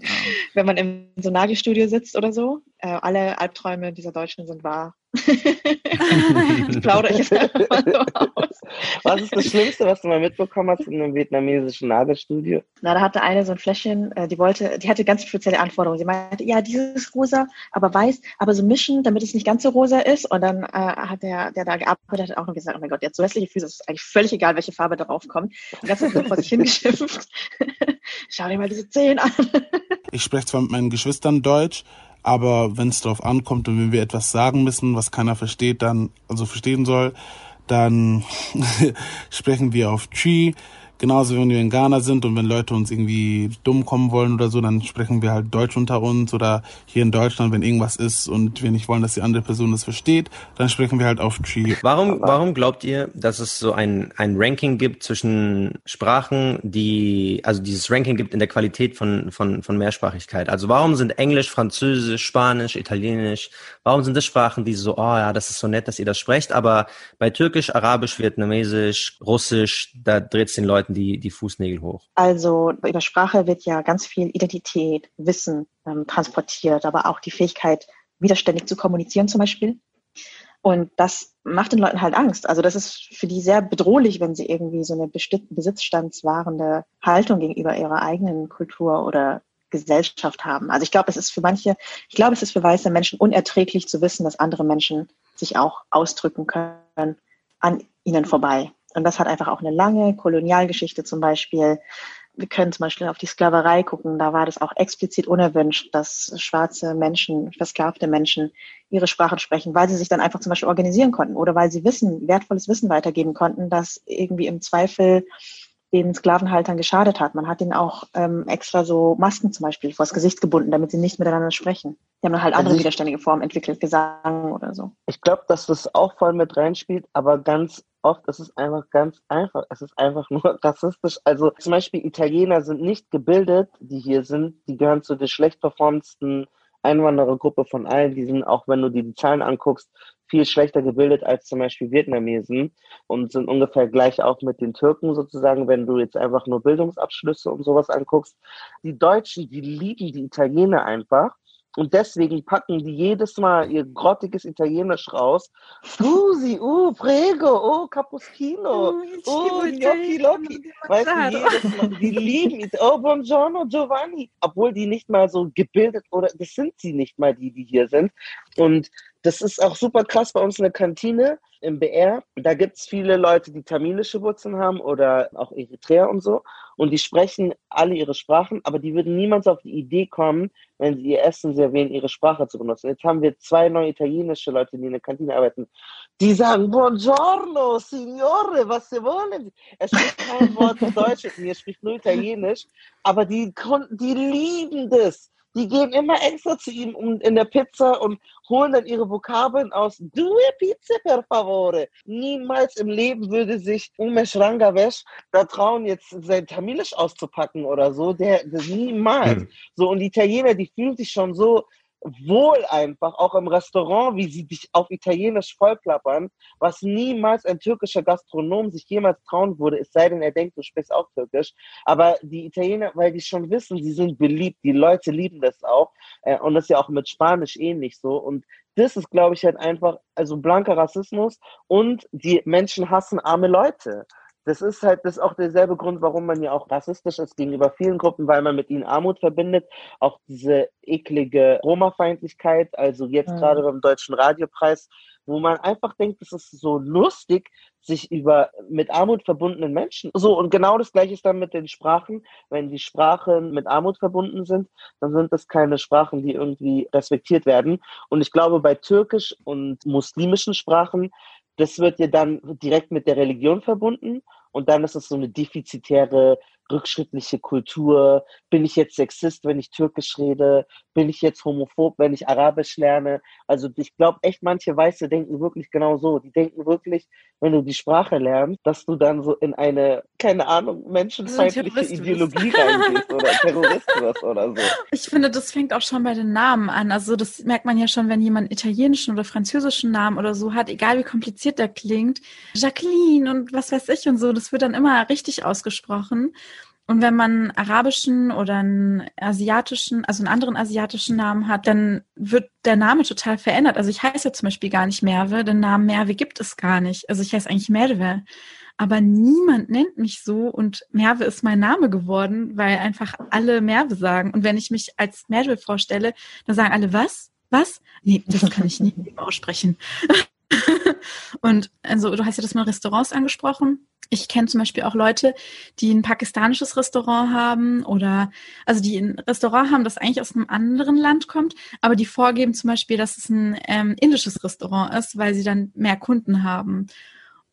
wenn man im so Nagelstudio sitzt oder so, äh, alle Albträume dieser Deutschen sind wahr. <laughs> das plaudere ich jetzt einfach mal so aus. Was ist das Schlimmste, was du mal mitbekommen hast in einem vietnamesischen Nagelstudio? Na, da hatte eine so ein Fläschchen, äh, die wollte, die hatte ganz spezielle Anforderungen. Sie meinte, ja, dieses rosa, aber weiß, aber so mischen, damit es nicht ganz so rosa ist. Und dann äh, hat der, der da gearbeitet, hat auch noch gesagt, oh mein Gott, der hat so hässliche Füße, es ist eigentlich völlig egal, welche Farbe darauf kommt. Und das hat vor sich hingeschimpft. <laughs> Schau dir mal diese Zehen an. ich spreche zwar mit meinen Geschwistern Deutsch, aber wenn es darauf ankommt und wenn wir etwas sagen müssen, was keiner versteht, dann, also verstehen soll, dann <laughs> sprechen wir auf Chi. Genauso, wenn wir in Ghana sind und wenn Leute uns irgendwie dumm kommen wollen oder so, dann sprechen wir halt Deutsch unter uns oder hier in Deutschland, wenn irgendwas ist und wir nicht wollen, dass die andere Person das versteht, dann sprechen wir halt auf Tree. Warum, warum glaubt ihr, dass es so ein, ein Ranking gibt zwischen Sprachen, die, also dieses Ranking gibt in der Qualität von, von, von Mehrsprachigkeit? Also warum sind Englisch, Französisch, Spanisch, Italienisch, warum sind das Sprachen, die so, oh ja, das ist so nett, dass ihr das sprecht, aber bei Türkisch, Arabisch, Vietnamesisch, Russisch, da dreht es den Leuten die, die Fußnägel hoch? Also über Sprache wird ja ganz viel Identität, Wissen ähm, transportiert, aber auch die Fähigkeit, widerständig zu kommunizieren zum Beispiel. Und das macht den Leuten halt Angst. Also das ist für die sehr bedrohlich, wenn sie irgendwie so eine besitzstandswahrende Haltung gegenüber ihrer eigenen Kultur oder Gesellschaft haben. Also ich glaube, es ist für manche, ich glaube, es ist für weiße Menschen unerträglich zu wissen, dass andere Menschen sich auch ausdrücken können an ihnen vorbei. Und das hat einfach auch eine lange Kolonialgeschichte zum Beispiel. Wir können zum Beispiel auf die Sklaverei gucken. Da war das auch explizit unerwünscht, dass schwarze Menschen, versklavte Menschen ihre Sprachen sprechen, weil sie sich dann einfach zum Beispiel organisieren konnten oder weil sie Wissen, wertvolles Wissen weitergeben konnten, das irgendwie im Zweifel den Sklavenhaltern geschadet hat. Man hat ihnen auch ähm, extra so Masken zum Beispiel vors Gesicht gebunden, damit sie nicht miteinander sprechen. Die haben dann halt andere also ich, widerständige Formen entwickelt, Gesang oder so. Ich glaube, dass das auch voll mit reinspielt, aber ganz oft ist es einfach ganz einfach. Es ist einfach nur <laughs> rassistisch. Also zum Beispiel Italiener sind nicht gebildet, die hier sind. Die gehören zu der schlecht performendsten Einwanderergruppe von allen. Die sind, auch wenn du dir die Zahlen anguckst, viel schlechter gebildet als zum Beispiel Vietnamesen und sind ungefähr gleich auch mit den Türken sozusagen, wenn du jetzt einfach nur Bildungsabschlüsse und sowas anguckst. Die Deutschen, die lieben die Italiener einfach und deswegen packen die jedes Mal ihr grottiges Italienisch raus. Scusi, uh, prego, oh, cappuccino, oh, gnocchi loki. Weißt du, jedes Mal, die lieben es. Oh, buongiorno, Giovanni. Obwohl die nicht mal so gebildet oder, das sind sie nicht mal, die, die hier sind. Und das ist auch super krass bei uns in der Kantine im BR. Da gibt es viele Leute, die tamilische Wurzeln haben oder auch Eritreer und so. Und die sprechen alle ihre Sprachen, aber die würden niemals auf die Idee kommen, wenn sie ihr Essen servieren, ihre Sprache zu benutzen. Jetzt haben wir zwei neue italienische Leute, die in der Kantine arbeiten. Die sagen, Buongiorno, Signore, was sie wollen. Er spricht kein Wort <laughs> Deutsch mit mir, spricht nur Italienisch. Aber die die lieben das die gehen immer extra zu ihm in der Pizza und holen dann ihre Vokabeln aus. Due pizza per favore. Niemals im Leben würde sich Umesh Rangavesh da trauen, jetzt sein Tamilisch auszupacken oder so. Der, der niemals. Hm. So, und die Italiener, die fühlen sich schon so wohl einfach, auch im Restaurant, wie sie dich auf Italienisch vollklappern, was niemals ein türkischer Gastronom sich jemals trauen würde, es sei denn, er denkt, du sprichst auch Türkisch. Aber die Italiener, weil die schon wissen, sie sind beliebt, die Leute lieben das auch. Äh, und das ist ja auch mit Spanisch ähnlich so. Und das ist, glaube ich, halt einfach, also blanker Rassismus und die Menschen hassen arme Leute das ist halt das ist auch derselbe Grund, warum man ja auch rassistisch ist gegenüber vielen Gruppen, weil man mit ihnen Armut verbindet. Auch diese eklige Roma-Feindlichkeit, also jetzt mhm. gerade beim Deutschen Radiopreis, wo man einfach denkt, es ist so lustig, sich über mit Armut verbundenen Menschen. So, und genau das gleiche ist dann mit den Sprachen. Wenn die Sprachen mit Armut verbunden sind, dann sind das keine Sprachen, die irgendwie respektiert werden. Und ich glaube, bei türkisch und muslimischen Sprachen das wird dir dann direkt mit der Religion verbunden und dann ist es so eine defizitäre rückschrittliche Kultur? Bin ich jetzt Sexist, wenn ich Türkisch rede? Bin ich jetzt homophob, wenn ich Arabisch lerne? Also ich glaube echt, manche Weiße denken wirklich genau so. Die denken wirklich, wenn du die Sprache lernst, dass du dann so in eine, keine Ahnung, menschenfeindliche Ideologie reingehst oder <laughs> Terrorist wirst oder so. Ich finde, das fängt auch schon bei den Namen an. Also das merkt man ja schon, wenn jemand italienischen oder französischen Namen oder so hat, egal wie kompliziert der klingt. Jacqueline und was weiß ich und so, das wird dann immer richtig ausgesprochen. Und wenn man arabischen oder einen asiatischen, also einen anderen asiatischen Namen hat, dann wird der Name total verändert. Also ich heiße ja zum Beispiel gar nicht Merve, den Namen Merve gibt es gar nicht. Also ich heiße eigentlich Merve. Aber niemand nennt mich so und Merve ist mein Name geworden, weil einfach alle Merve sagen. Und wenn ich mich als Merve vorstelle, dann sagen alle, was? Was? Nee, das kann ich nie <laughs> aussprechen. <laughs> und also du hast ja das mal Restaurants angesprochen. Ich kenne zum Beispiel auch Leute, die ein pakistanisches Restaurant haben oder also die ein Restaurant haben, das eigentlich aus einem anderen Land kommt, aber die vorgeben zum Beispiel, dass es ein ähm, indisches Restaurant ist, weil sie dann mehr Kunden haben.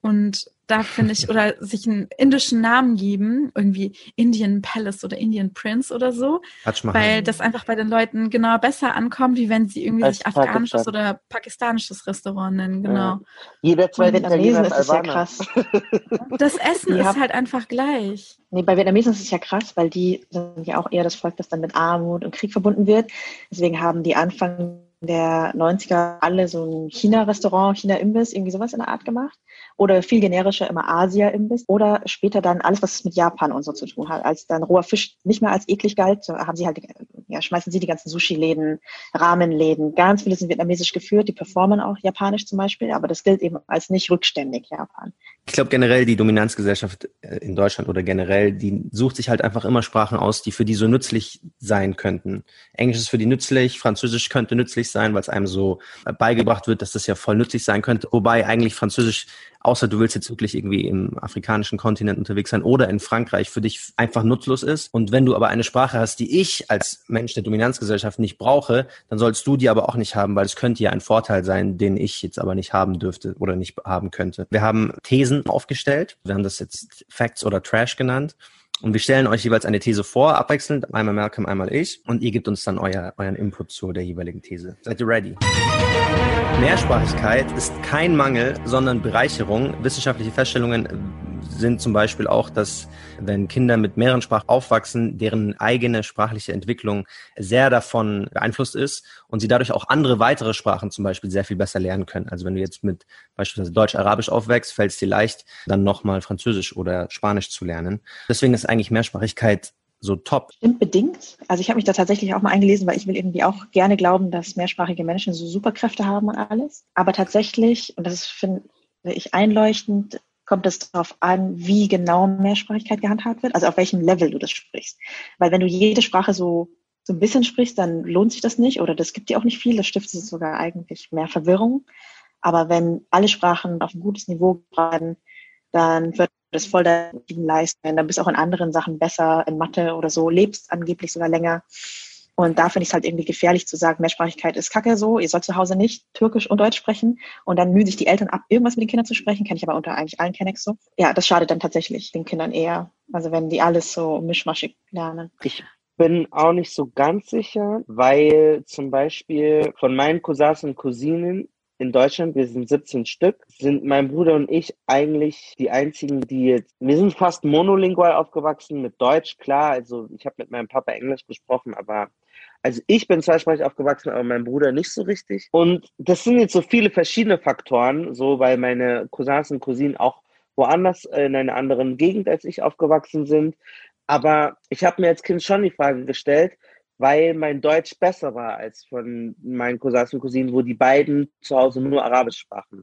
Und da finde ich, oder sich einen indischen Namen geben, irgendwie Indian Palace oder Indian Prince oder so, weil das einfach bei den Leuten genau besser ankommt, wie wenn sie irgendwie Als sich afghanisches Pakistan. oder pakistanisches Restaurant nennen, genau. Ja. Jeder zweite Italiener ist es ja krass. Das Essen ist halt einfach gleich. Nee, bei Vietnamesen ist es ja krass, weil die sind ja auch eher das Volk, das dann mit Armut und Krieg verbunden wird. Deswegen haben die Anfang der 90er alle so ein China-Restaurant, China-Imbiss, irgendwie sowas in der Art gemacht. Oder viel generischer immer Asia-Imbiss. Oder später dann alles, was mit Japan und so zu tun hat. Als dann roher Fisch nicht mehr als eklig galt, haben sie halt, ja, schmeißen sie die ganzen Sushi-Läden, Rahmenläden. Ganz viele sind vietnamesisch geführt, die performen auch japanisch zum Beispiel, aber das gilt eben als nicht rückständig Japan. Ich glaube generell die Dominanzgesellschaft äh, in Deutschland oder generell, die sucht sich halt einfach immer Sprachen aus, die für die so nützlich sein könnten. Englisch ist für die nützlich, Französisch könnte nützlich sein, weil es einem so beigebracht wird, dass das ja voll nützlich sein könnte. Wobei eigentlich Französisch außer du willst jetzt wirklich irgendwie im afrikanischen Kontinent unterwegs sein oder in Frankreich, für dich einfach nutzlos ist. Und wenn du aber eine Sprache hast, die ich als Mensch der Dominanzgesellschaft nicht brauche, dann sollst du die aber auch nicht haben, weil es könnte ja ein Vorteil sein, den ich jetzt aber nicht haben dürfte oder nicht haben könnte. Wir haben Thesen aufgestellt. Wir haben das jetzt Facts oder Trash genannt. Und wir stellen euch jeweils eine These vor, abwechselnd, einmal Malcolm, einmal ich. Und ihr gebt uns dann euer, euren Input zu der jeweiligen These. Seid ihr ready? Mehrsprachigkeit ist kein Mangel, sondern Bereicherung. Wissenschaftliche Feststellungen sind zum Beispiel auch, dass wenn Kinder mit mehreren Sprachen aufwachsen, deren eigene sprachliche Entwicklung sehr davon beeinflusst ist und sie dadurch auch andere weitere Sprachen zum Beispiel sehr viel besser lernen können. Also wenn du jetzt mit beispielsweise Deutsch-Arabisch aufwächst, fällt es dir leicht, dann nochmal Französisch oder Spanisch zu lernen. Deswegen ist eigentlich Mehrsprachigkeit so top. Stimmt bedingt. Also ich habe mich da tatsächlich auch mal eingelesen, weil ich will irgendwie auch gerne glauben, dass mehrsprachige Menschen so Superkräfte haben und alles. Aber tatsächlich, und das finde ich einleuchtend, kommt es darauf an, wie genau Mehrsprachigkeit gehandhabt wird, also auf welchem Level du das sprichst. Weil wenn du jede Sprache so, so ein bisschen sprichst, dann lohnt sich das nicht oder das gibt dir auch nicht viel, das stiftet sogar eigentlich mehr Verwirrung. Aber wenn alle Sprachen auf ein gutes Niveau bleiben, dann wird das voll dein leisten. Dann bist du auch in anderen Sachen besser, in Mathe oder so, lebst angeblich sogar länger. Und da finde ich es halt irgendwie gefährlich zu sagen, Mehrsprachigkeit ist kacke so, ihr sollt zu Hause nicht Türkisch und Deutsch sprechen und dann mühen sich die Eltern ab, irgendwas mit den Kindern zu sprechen, kenne ich aber unter eigentlich allen Kennex so. Ja, das schadet dann tatsächlich den Kindern eher, also wenn die alles so mischmaschig lernen. Ich bin auch nicht so ganz sicher, weil zum Beispiel von meinen Cousins und Cousinen in Deutschland, wir sind 17 Stück, sind mein Bruder und ich eigentlich die einzigen, die jetzt, wir sind fast monolingual aufgewachsen mit Deutsch, klar, also ich habe mit meinem Papa Englisch gesprochen, aber also ich bin zweisprachig aufgewachsen, aber mein Bruder nicht so richtig. Und das sind jetzt so viele verschiedene Faktoren, so weil meine Cousins und Cousinen auch woanders in einer anderen Gegend als ich aufgewachsen sind. Aber ich habe mir als Kind schon die Frage gestellt, weil mein Deutsch besser war als von meinen Cousins und Cousinen, wo die beiden zu Hause nur Arabisch sprachen.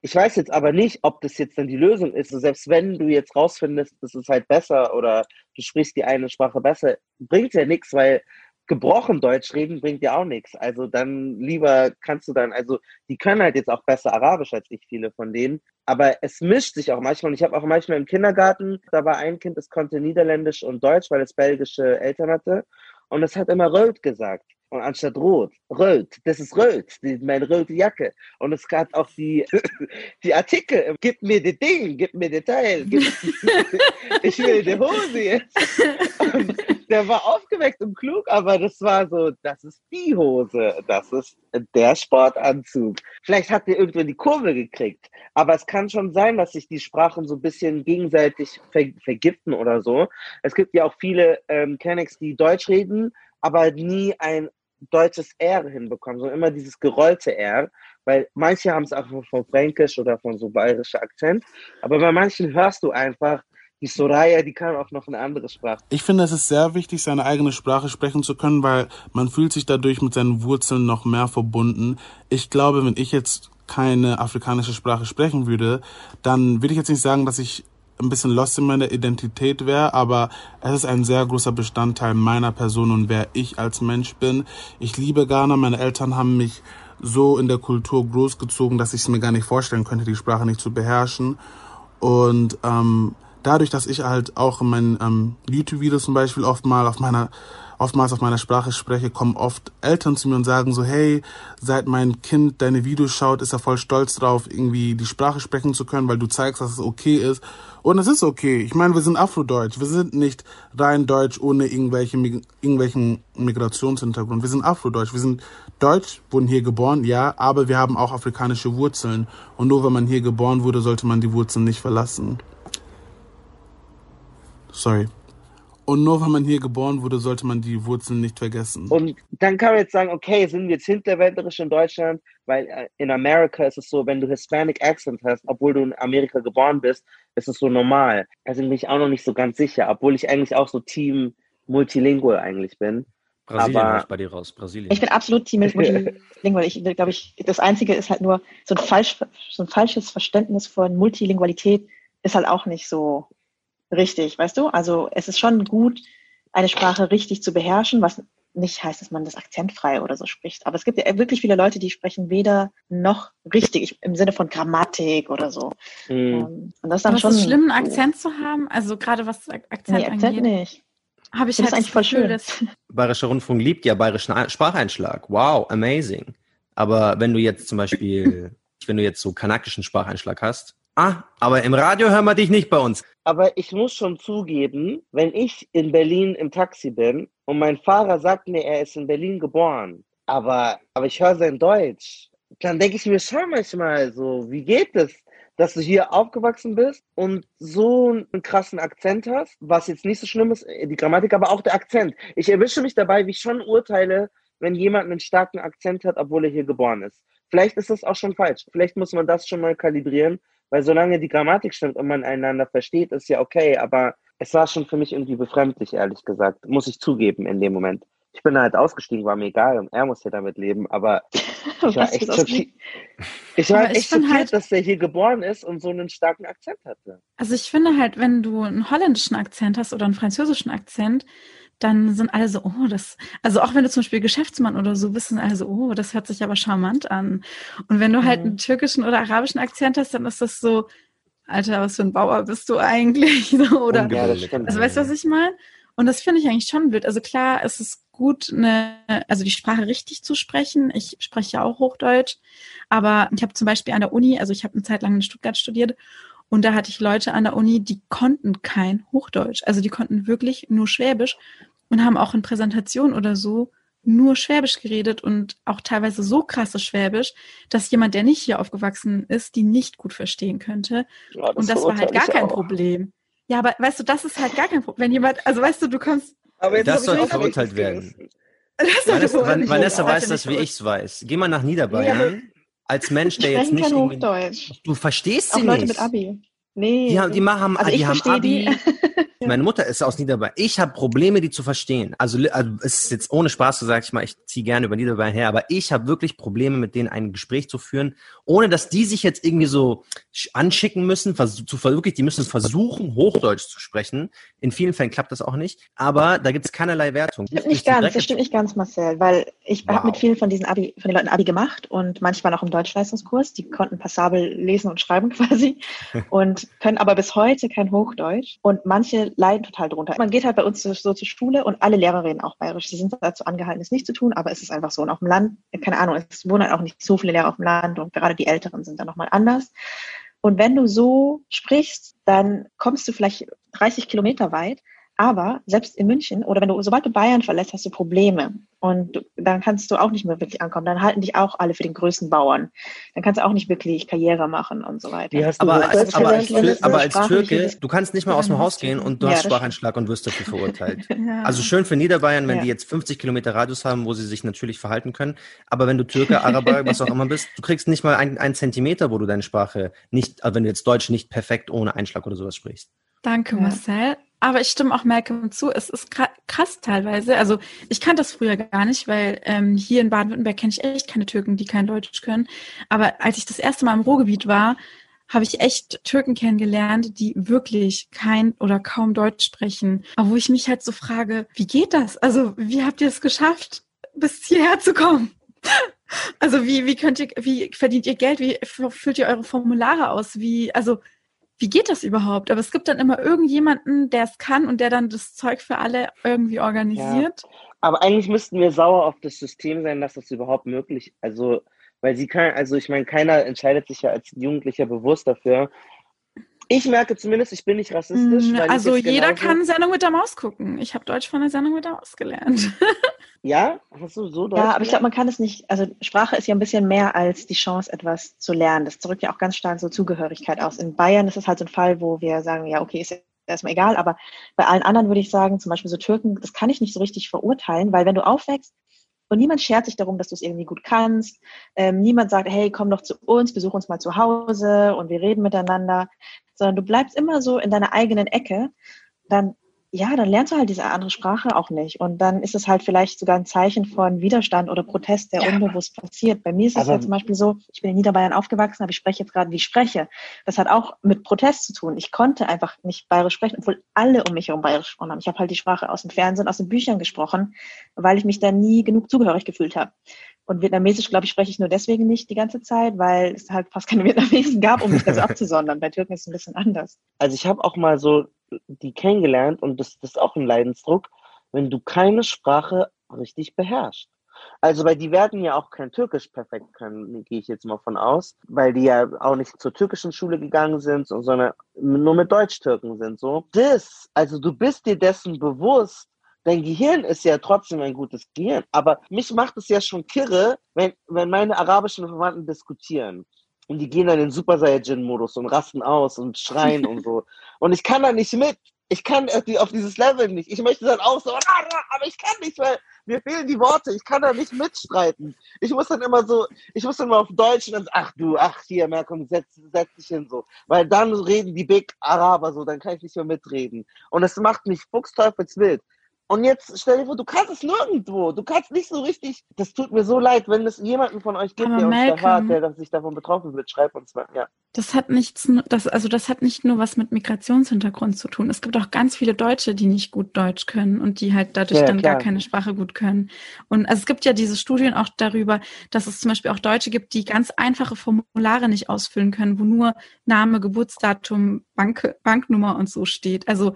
Ich weiß jetzt aber nicht, ob das jetzt dann die Lösung ist. selbst wenn du jetzt rausfindest, das ist halt besser oder du sprichst die eine Sprache besser, bringt ja nichts, weil gebrochen Deutsch reden bringt ja auch nichts. Also dann lieber kannst du dann, also die können halt jetzt auch besser Arabisch als ich, viele von denen. Aber es mischt sich auch manchmal. Und ich habe auch manchmal im Kindergarten, da war ein Kind, das konnte Niederländisch und Deutsch, weil es belgische Eltern hatte. Und es hat immer Röt gesagt. Und anstatt Rot, Röt, das ist Röt, die, meine rote Jacke. Und es gab auch die, <laughs> die Artikel, gib mir das Ding, gib mir das Teil, gib, <laughs> ich will die Hose jetzt. Und der war aufgeweckt und klug, aber das war so, das ist die Hose, das ist der Sportanzug. Vielleicht hat der irgendwann die Kurve gekriegt, aber es kann schon sein, dass sich die Sprachen so ein bisschen gegenseitig ver vergiften oder so. Es gibt ja auch viele ähm, Kennex, die Deutsch reden, aber nie ein deutsches R hinbekommen, sondern immer dieses gerollte R, weil manche haben es auch von Fränkisch oder von so bayerischer Akzent, aber bei manchen hörst du einfach, die Soraya, die kann auch noch eine andere Sprache. Ich finde, es ist sehr wichtig, seine eigene Sprache sprechen zu können, weil man fühlt sich dadurch mit seinen Wurzeln noch mehr verbunden. Ich glaube, wenn ich jetzt keine afrikanische Sprache sprechen würde, dann würde ich jetzt nicht sagen, dass ich ein bisschen lost in meiner Identität wäre, aber es ist ein sehr großer Bestandteil meiner Person und wer ich als Mensch bin. Ich liebe Ghana, meine Eltern haben mich so in der Kultur großgezogen, dass ich es mir gar nicht vorstellen könnte, die Sprache nicht zu beherrschen. Und ähm, dadurch, dass ich halt auch in meinen ähm, YouTube-Videos zum Beispiel oft mal auf meiner oftmals auf meiner Sprache spreche, kommen oft Eltern zu mir und sagen so, hey, seit mein Kind deine Videos schaut, ist er voll stolz drauf, irgendwie die Sprache sprechen zu können, weil du zeigst, dass es okay ist. Und es ist okay. Ich meine, wir sind Afrodeutsch. Wir sind nicht rein Deutsch ohne irgendwelche, irgendwelchen Migrationshintergrund. Wir sind Afrodeutsch. Wir sind Deutsch, wurden hier geboren, ja, aber wir haben auch afrikanische Wurzeln. Und nur wenn man hier geboren wurde, sollte man die Wurzeln nicht verlassen. Sorry. Und nur weil man hier geboren wurde, sollte man die Wurzeln nicht vergessen. Und dann kann man jetzt sagen, okay, sind wir jetzt hinterwäldlerisch in Deutschland, weil äh, in Amerika ist es so, wenn du Hispanic Accent hast, obwohl du in Amerika geboren bist, ist es so normal. Also bin ich auch noch nicht so ganz sicher, obwohl ich eigentlich auch so Team Multilingual eigentlich bin. Brasilien aber ich bei dir raus, Brasilien. Ich bin absolut Team <laughs> Multilingual. Ich glaube, ich, das Einzige ist halt nur so ein, falsch, so ein falsches Verständnis von Multilingualität ist halt auch nicht so richtig, weißt du? Also es ist schon gut, eine Sprache richtig zu beherrschen, was nicht heißt, dass man das akzentfrei oder so spricht. Aber es gibt ja wirklich viele Leute, die sprechen weder noch richtig im Sinne von Grammatik oder so. Mhm. Und das ist dann Aber schon. Ist es schlimm, einen Akzent zu haben? Also gerade was Akzent nee, Akzent angeht. nicht. Habe ich das halt ist eigentlich voll schön. Dass <laughs> Bayerischer Rundfunk liebt ja bayerischen Spracheinschlag. Wow, amazing. Aber wenn du jetzt zum Beispiel, <laughs> wenn du jetzt so kanakischen Spracheinschlag hast, ah, aber im Radio hören wir dich nicht bei uns. Aber ich muss schon zugeben, wenn ich in Berlin im Taxi bin und mein Fahrer sagt mir, er ist in Berlin geboren, aber, aber ich höre sein Deutsch, dann denke ich mir schon manchmal so, wie geht es? dass du hier aufgewachsen bist und so einen krassen Akzent hast, was jetzt nicht so schlimm ist, die Grammatik, aber auch der Akzent. Ich erwische mich dabei, wie ich schon urteile, wenn jemand einen starken Akzent hat, obwohl er hier geboren ist. Vielleicht ist das auch schon falsch. Vielleicht muss man das schon mal kalibrieren, weil solange die Grammatik stimmt und man einander versteht, ist ja okay, aber es war schon für mich irgendwie befremdlich, ehrlich gesagt. Muss ich zugeben in dem Moment. Ich bin halt ausgestiegen, war mir egal und er muss ja damit leben, aber <laughs> ich war echt schockiert. Ich war echt schockiert, halt, dass er hier geboren ist und so einen starken Akzent hatte. Also ich finde halt, wenn du einen holländischen Akzent hast oder einen französischen Akzent, dann sind alle so, oh, das, also auch wenn du zum Beispiel Geschäftsmann oder so bist, sind alle so, oh, das hört sich aber charmant an. Und wenn du halt mhm. einen türkischen oder arabischen Akzent hast, dann ist das so, Alter, was für ein Bauer bist du eigentlich? <laughs> oder, ja, also weißt du, was ich meine? Und das finde ich eigentlich schon blöd. Also klar, es ist gut, eine, also die Sprache richtig zu sprechen. Ich spreche ja auch Hochdeutsch, aber ich habe zum Beispiel an der Uni, also ich habe eine Zeit lang in Stuttgart studiert und da hatte ich Leute an der Uni, die konnten kein Hochdeutsch. Also die konnten wirklich nur Schwäbisch und haben auch in Präsentationen oder so nur Schwäbisch geredet und auch teilweise so krasses Schwäbisch, dass jemand, der nicht hier aufgewachsen ist, die nicht gut verstehen könnte. Ja, das und das war halt gar kein auch. Problem. Ja, aber weißt du, das ist halt gar kein Problem. Wenn jemand, also weißt du, du kommst. Aber jetzt das soll verurteilt werden. Vanessa, Vanessa, Vanessa weiß das, wie ich es weiß. Geh mal nach Niederbayern. Ja, als Mensch, der jetzt nicht. Hochdeutsch. Du verstehst sie Auch nicht. Leute mit Abi. Nee. Die, haben, die haben, also die haben Abi. Die. <laughs> Meine Mutter ist aus Niederbayern. Ich habe Probleme, die zu verstehen. Also, also es ist jetzt ohne Spaß, so sage ich mal, ich ziehe gerne über Niederbayern her, aber ich habe wirklich Probleme, mit denen ein Gespräch zu führen, ohne dass die sich jetzt irgendwie so anschicken müssen, zu, wirklich, die müssen versuchen, Hochdeutsch zu sprechen. In vielen Fällen klappt das auch nicht, aber da gibt es keinerlei Wertung. Das stimmt nicht ganz, das stimmt nicht ganz, Marcel, weil ich wow. habe mit vielen von diesen Abi, von den Leuten Abi gemacht und manchmal auch im Deutschleistungskurs. Die konnten passabel lesen und schreiben <laughs> quasi <laughs> und können aber bis heute kein Hochdeutsch und manche leiden total drunter. Man geht halt bei uns so, zur Schule und alle Lehrer reden auch bayerisch. Sie sind dazu angehalten, es nicht zu tun, aber es ist einfach so. Und auf dem Land, keine Ahnung, es wohnen halt auch nicht so viele Lehrer auf dem Land und gerade die Älteren sind dann nochmal anders. Und wenn du so sprichst, dann kommst du vielleicht 30 Kilometer weit, aber selbst in München oder wenn du, sobald du Bayern verlässt, hast du Probleme. Und du, dann kannst du auch nicht mehr wirklich ankommen. Dann halten dich auch alle für den größten Bauern. Dann kannst du auch nicht wirklich Karriere machen und so weiter. aber, als, aber, als, Tür, aber als Türke, du kannst nicht mal aus dem Haus gehen und du ja, hast Spracheinschlag und wirst dafür verurteilt. <laughs> ja. Also schön für Niederbayern, wenn ja. die jetzt 50 Kilometer Radius haben, wo sie sich natürlich verhalten können. Aber wenn du Türke, Araber, was auch immer bist, du kriegst nicht mal einen Zentimeter, wo du deine Sprache nicht, also wenn du jetzt Deutsch nicht perfekt ohne Einschlag oder sowas sprichst. Danke, Marcel. Aber ich stimme auch Malcolm zu. Es ist krass teilweise. Also ich kannte das früher gar nicht, weil ähm, hier in Baden-Württemberg kenne ich echt keine Türken, die kein Deutsch können. Aber als ich das erste Mal im Ruhrgebiet war, habe ich echt Türken kennengelernt, die wirklich kein oder kaum Deutsch sprechen. Aber wo ich mich halt so frage, wie geht das? Also wie habt ihr es geschafft, bis hierher zu kommen? <laughs> Also wie, wie könnt ihr, wie verdient ihr Geld? Wie füllt ihr eure Formulare aus? Wie, also wie geht das überhaupt? Aber es gibt dann immer irgendjemanden, der es kann und der dann das Zeug für alle irgendwie organisiert. Ja. Aber eigentlich müssten wir sauer auf das System sein, dass das überhaupt möglich, also weil sie kann, also ich meine, keiner entscheidet sich ja als Jugendlicher bewusst dafür. Ich merke zumindest, ich bin nicht rassistisch. Mm, also jeder kann Sendung mit der Maus gucken. Ich habe Deutsch von der Sendung mit der Maus gelernt. <laughs> Ja, hast du so Deutsch? Ja, aber ich glaube, man kann es nicht, also Sprache ist ja ein bisschen mehr als die Chance, etwas zu lernen. Das drückt ja auch ganz stark so Zugehörigkeit aus. In Bayern ist es halt so ein Fall, wo wir sagen, ja, okay, ist erstmal egal, aber bei allen anderen würde ich sagen, zum Beispiel so Türken, das kann ich nicht so richtig verurteilen, weil wenn du aufwächst und niemand schert sich darum, dass du es irgendwie gut kannst, ähm, niemand sagt, hey, komm doch zu uns, besuch uns mal zu Hause und wir reden miteinander, sondern du bleibst immer so in deiner eigenen Ecke, dann ja, dann lernst du halt diese andere Sprache auch nicht. Und dann ist es halt vielleicht sogar ein Zeichen von Widerstand oder Protest, der ja. unbewusst passiert. Bei mir ist es ja zum Beispiel so, ich bin in Niederbayern aufgewachsen, aber ich spreche jetzt gerade, wie ich spreche. Das hat auch mit Protest zu tun. Ich konnte einfach nicht bayerisch sprechen, obwohl alle um mich herum bayerisch gesprochen haben. Ich habe halt die Sprache aus dem Fernsehen, aus den Büchern gesprochen, weil ich mich da nie genug zugehörig gefühlt habe. Und Vietnamesisch, glaube ich, spreche ich nur deswegen nicht die ganze Zeit, weil es halt fast keine <laughs> Vietnamesen gab, um mich das <laughs> abzusondern. Bei Türken ist es ein bisschen anders. Also ich habe auch mal so die kennengelernt und das, das ist auch ein Leidensdruck, wenn du keine Sprache richtig beherrschst. Also, weil die werden ja auch kein Türkisch perfekt können, gehe ich jetzt mal von aus, weil die ja auch nicht zur türkischen Schule gegangen sind, sondern nur mit Deutsch-Türken sind, so. Das, also du bist dir dessen bewusst, dein Gehirn ist ja trotzdem ein gutes Gehirn, aber mich macht es ja schon kirre, wenn, wenn meine arabischen Verwandten diskutieren. Und die gehen dann in Super Saiyajin-Modus und rasten aus und schreien und so. Und ich kann da nicht mit. Ich kann auf dieses Level nicht. Ich möchte dann auch so, aber ich kann nicht, weil mir fehlen die Worte. Ich kann da nicht mitstreiten. Ich muss dann immer so, ich muss dann mal auf Deutsch und dann, ach du, ach hier, Merkum, setz, setz dich hin so. Weil dann reden die Big Araber so, dann kann ich nicht mehr mitreden. Und das macht mich fuchsteufelswild. Und jetzt stell dir vor, du kannst es nirgendwo. Du kannst nicht so richtig. Das tut mir so leid, wenn es jemanden von euch gibt, Aber der Malcolm, uns da hat, der sich davon betroffen wird. Schreib uns mal. Ja. Das hat nichts, das, also das hat nicht nur was mit Migrationshintergrund zu tun. Es gibt auch ganz viele Deutsche, die nicht gut Deutsch können und die halt dadurch ja, dann klar. gar keine Sprache gut können. Und also es gibt ja diese Studien auch darüber, dass es zum Beispiel auch Deutsche gibt, die ganz einfache Formulare nicht ausfüllen können, wo nur Name, Geburtsdatum, Bank, Banknummer und so steht. Also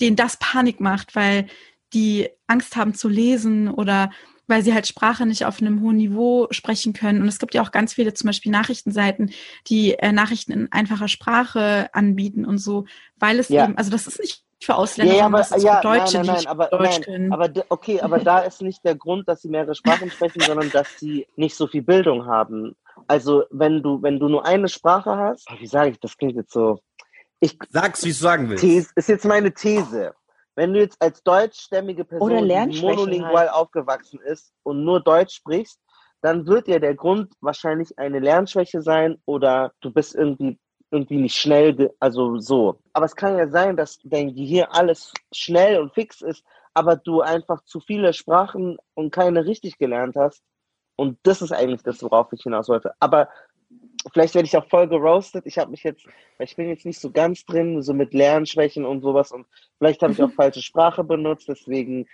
denen das Panik macht, weil die Angst haben zu lesen oder weil sie halt Sprache nicht auf einem hohen Niveau sprechen können. Und es gibt ja auch ganz viele zum Beispiel Nachrichtenseiten, die äh, Nachrichten in einfacher Sprache anbieten und so, weil es ja. eben, also das ist nicht für Ausländer, ja, ja, aber, das ist ja, für Deutsche, nein, nein, nein, die aber, Deutsch nein, können. Aber okay, aber da ist nicht der Grund, dass sie mehrere Sprachen sprechen, sondern dass sie nicht so viel Bildung haben. Also wenn du, wenn du nur eine Sprache hast, wie sage ich, das klingt jetzt so. Ich, Sag's, wie du sagen willst. These, ist jetzt meine These. Wenn du jetzt als deutschstämmige Person die monolingual halt. aufgewachsen ist und nur Deutsch sprichst, dann wird ja der Grund wahrscheinlich eine Lernschwäche sein oder du bist irgendwie irgendwie nicht schnell, also so. Aber es kann ja sein, dass dein Gehirn alles schnell und fix ist, aber du einfach zu viele Sprachen und keine richtig gelernt hast. Und das ist eigentlich das, worauf ich hinaus wollte. Aber vielleicht werde ich auch voll geroastet. Ich habe mich jetzt, ich bin jetzt nicht so ganz drin, so mit Lernschwächen und sowas und vielleicht habe ich auch <laughs> falsche Sprache benutzt, deswegen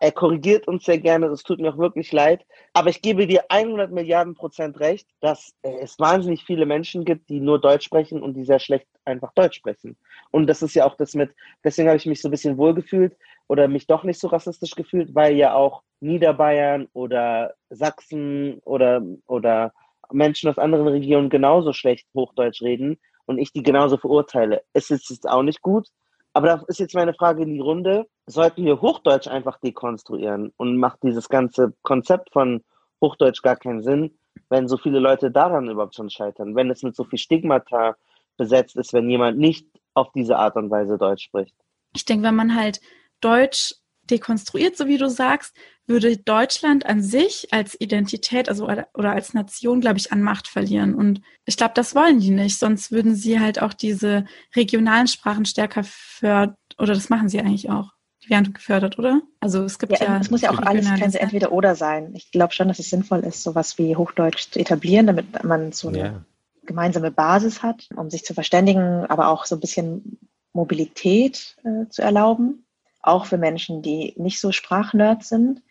er korrigiert uns sehr gerne, es tut mir auch wirklich leid, aber ich gebe dir 100 Milliarden Prozent recht, dass es wahnsinnig viele Menschen gibt, die nur Deutsch sprechen und die sehr schlecht einfach Deutsch sprechen. Und das ist ja auch das mit, deswegen habe ich mich so ein bisschen wohlgefühlt oder mich doch nicht so rassistisch gefühlt, weil ja auch Niederbayern oder Sachsen oder, oder Menschen aus anderen Regionen genauso schlecht Hochdeutsch reden und ich die genauso verurteile. Es ist jetzt auch nicht gut, aber da ist jetzt meine Frage in die Runde. Sollten wir Hochdeutsch einfach dekonstruieren und macht dieses ganze Konzept von Hochdeutsch gar keinen Sinn, wenn so viele Leute daran überhaupt schon scheitern, wenn es mit so viel Stigmata besetzt ist, wenn jemand nicht auf diese Art und Weise Deutsch spricht? Ich denke, wenn man halt Deutsch dekonstruiert, so wie du sagst, würde Deutschland an sich als Identität, also oder als Nation, glaube ich, an Macht verlieren. Und ich glaube, das wollen die nicht. Sonst würden sie halt auch diese regionalen Sprachen stärker fördern. Oder das machen sie eigentlich auch. Die werden gefördert, oder? Also es gibt ja. ja es muss ja auch alles kein entweder oder sein. Ich glaube schon, dass es sinnvoll ist, sowas wie Hochdeutsch zu etablieren, damit man so eine ja. gemeinsame Basis hat, um sich zu verständigen, aber auch so ein bisschen Mobilität äh, zu erlauben auch für Menschen, die nicht so Sprachnerds sind.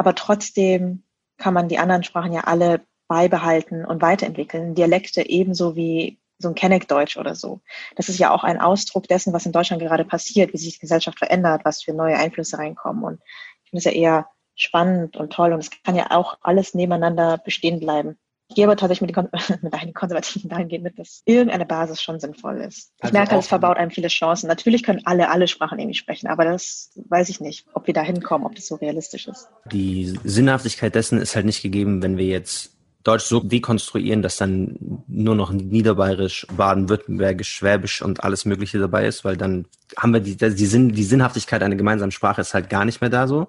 Aber trotzdem kann man die anderen Sprachen ja alle beibehalten und weiterentwickeln. Dialekte ebenso wie so ein Kenneck-Deutsch oder so. Das ist ja auch ein Ausdruck dessen, was in Deutschland gerade passiert, wie sich die Gesellschaft verändert, was für neue Einflüsse reinkommen. Und ich finde es ja eher spannend und toll und es kann ja auch alles nebeneinander bestehen bleiben. Ich gehe aber tatsächlich mit, den, <laughs> mit einigen Konservativen dahingehend mit, dass irgendeine Basis schon sinnvoll ist. Ich also merke, es verbaut einem viele Chancen. Natürlich können alle alle Sprachen irgendwie sprechen, aber das weiß ich nicht, ob wir da hinkommen, ob das so realistisch ist. Die Sinnhaftigkeit dessen ist halt nicht gegeben, wenn wir jetzt Deutsch so dekonstruieren, dass dann nur noch Niederbayerisch, Baden-Württembergisch, Schwäbisch und alles Mögliche dabei ist, weil dann haben wir die, die, Sinn, die Sinnhaftigkeit einer gemeinsamen Sprache ist halt gar nicht mehr da so.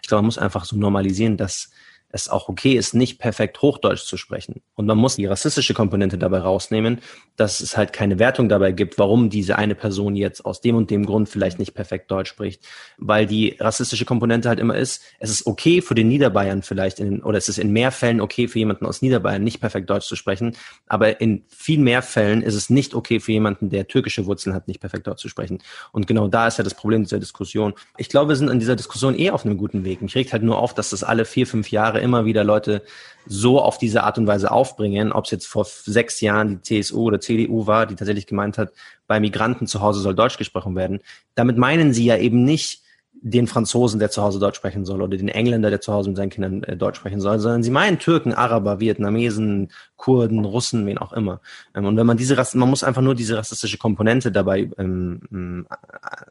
Ich glaube, man muss einfach so normalisieren, dass es auch okay ist, nicht perfekt Hochdeutsch zu sprechen. Und man muss die rassistische Komponente dabei rausnehmen, dass es halt keine Wertung dabei gibt, warum diese eine Person jetzt aus dem und dem Grund vielleicht nicht perfekt Deutsch spricht. Weil die rassistische Komponente halt immer ist, es ist okay für den Niederbayern vielleicht, in, oder es ist in mehr Fällen okay für jemanden aus Niederbayern nicht perfekt Deutsch zu sprechen, aber in viel mehr Fällen ist es nicht okay für jemanden, der türkische Wurzeln hat, nicht perfekt Deutsch zu sprechen. Und genau da ist ja das Problem dieser Diskussion. Ich glaube, wir sind in dieser Diskussion eh auf einem guten Weg. Mich regt halt nur auf, dass das alle vier, fünf Jahre Jahre immer wieder Leute so auf diese Art und Weise aufbringen, ob es jetzt vor sechs Jahren die CSU oder CDU war, die tatsächlich gemeint hat, bei Migranten zu Hause soll Deutsch gesprochen werden. Damit meinen sie ja eben nicht, den Franzosen, der zu Hause Deutsch sprechen soll, oder den Engländer, der zu Hause mit seinen Kindern äh, Deutsch sprechen soll, sondern sie meinen Türken, Araber, Vietnamesen, Kurden, Russen, wen auch immer. Ähm, und wenn man diese Rass man muss einfach nur diese rassistische Komponente dabei ähm,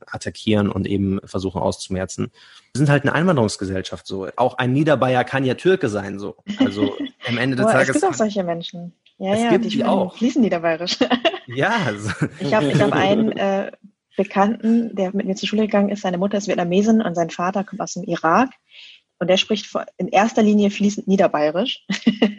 attackieren und eben versuchen auszumerzen. Wir sind halt eine Einwanderungsgesellschaft so. Auch ein Niederbayer kann ja Türke sein so. Also am Ende des <laughs> Boah, Tages. Es gibt auch solche Menschen. Ja, es ja, gibt die, die auch. fließen niederbayerisch. Ja. Also. Ich habe ich hab einen äh, Bekannten, der mit mir zur Schule gegangen ist. Seine Mutter ist Vietnamesin und sein Vater kommt aus dem Irak. Und der spricht in erster Linie fließend Niederbayerisch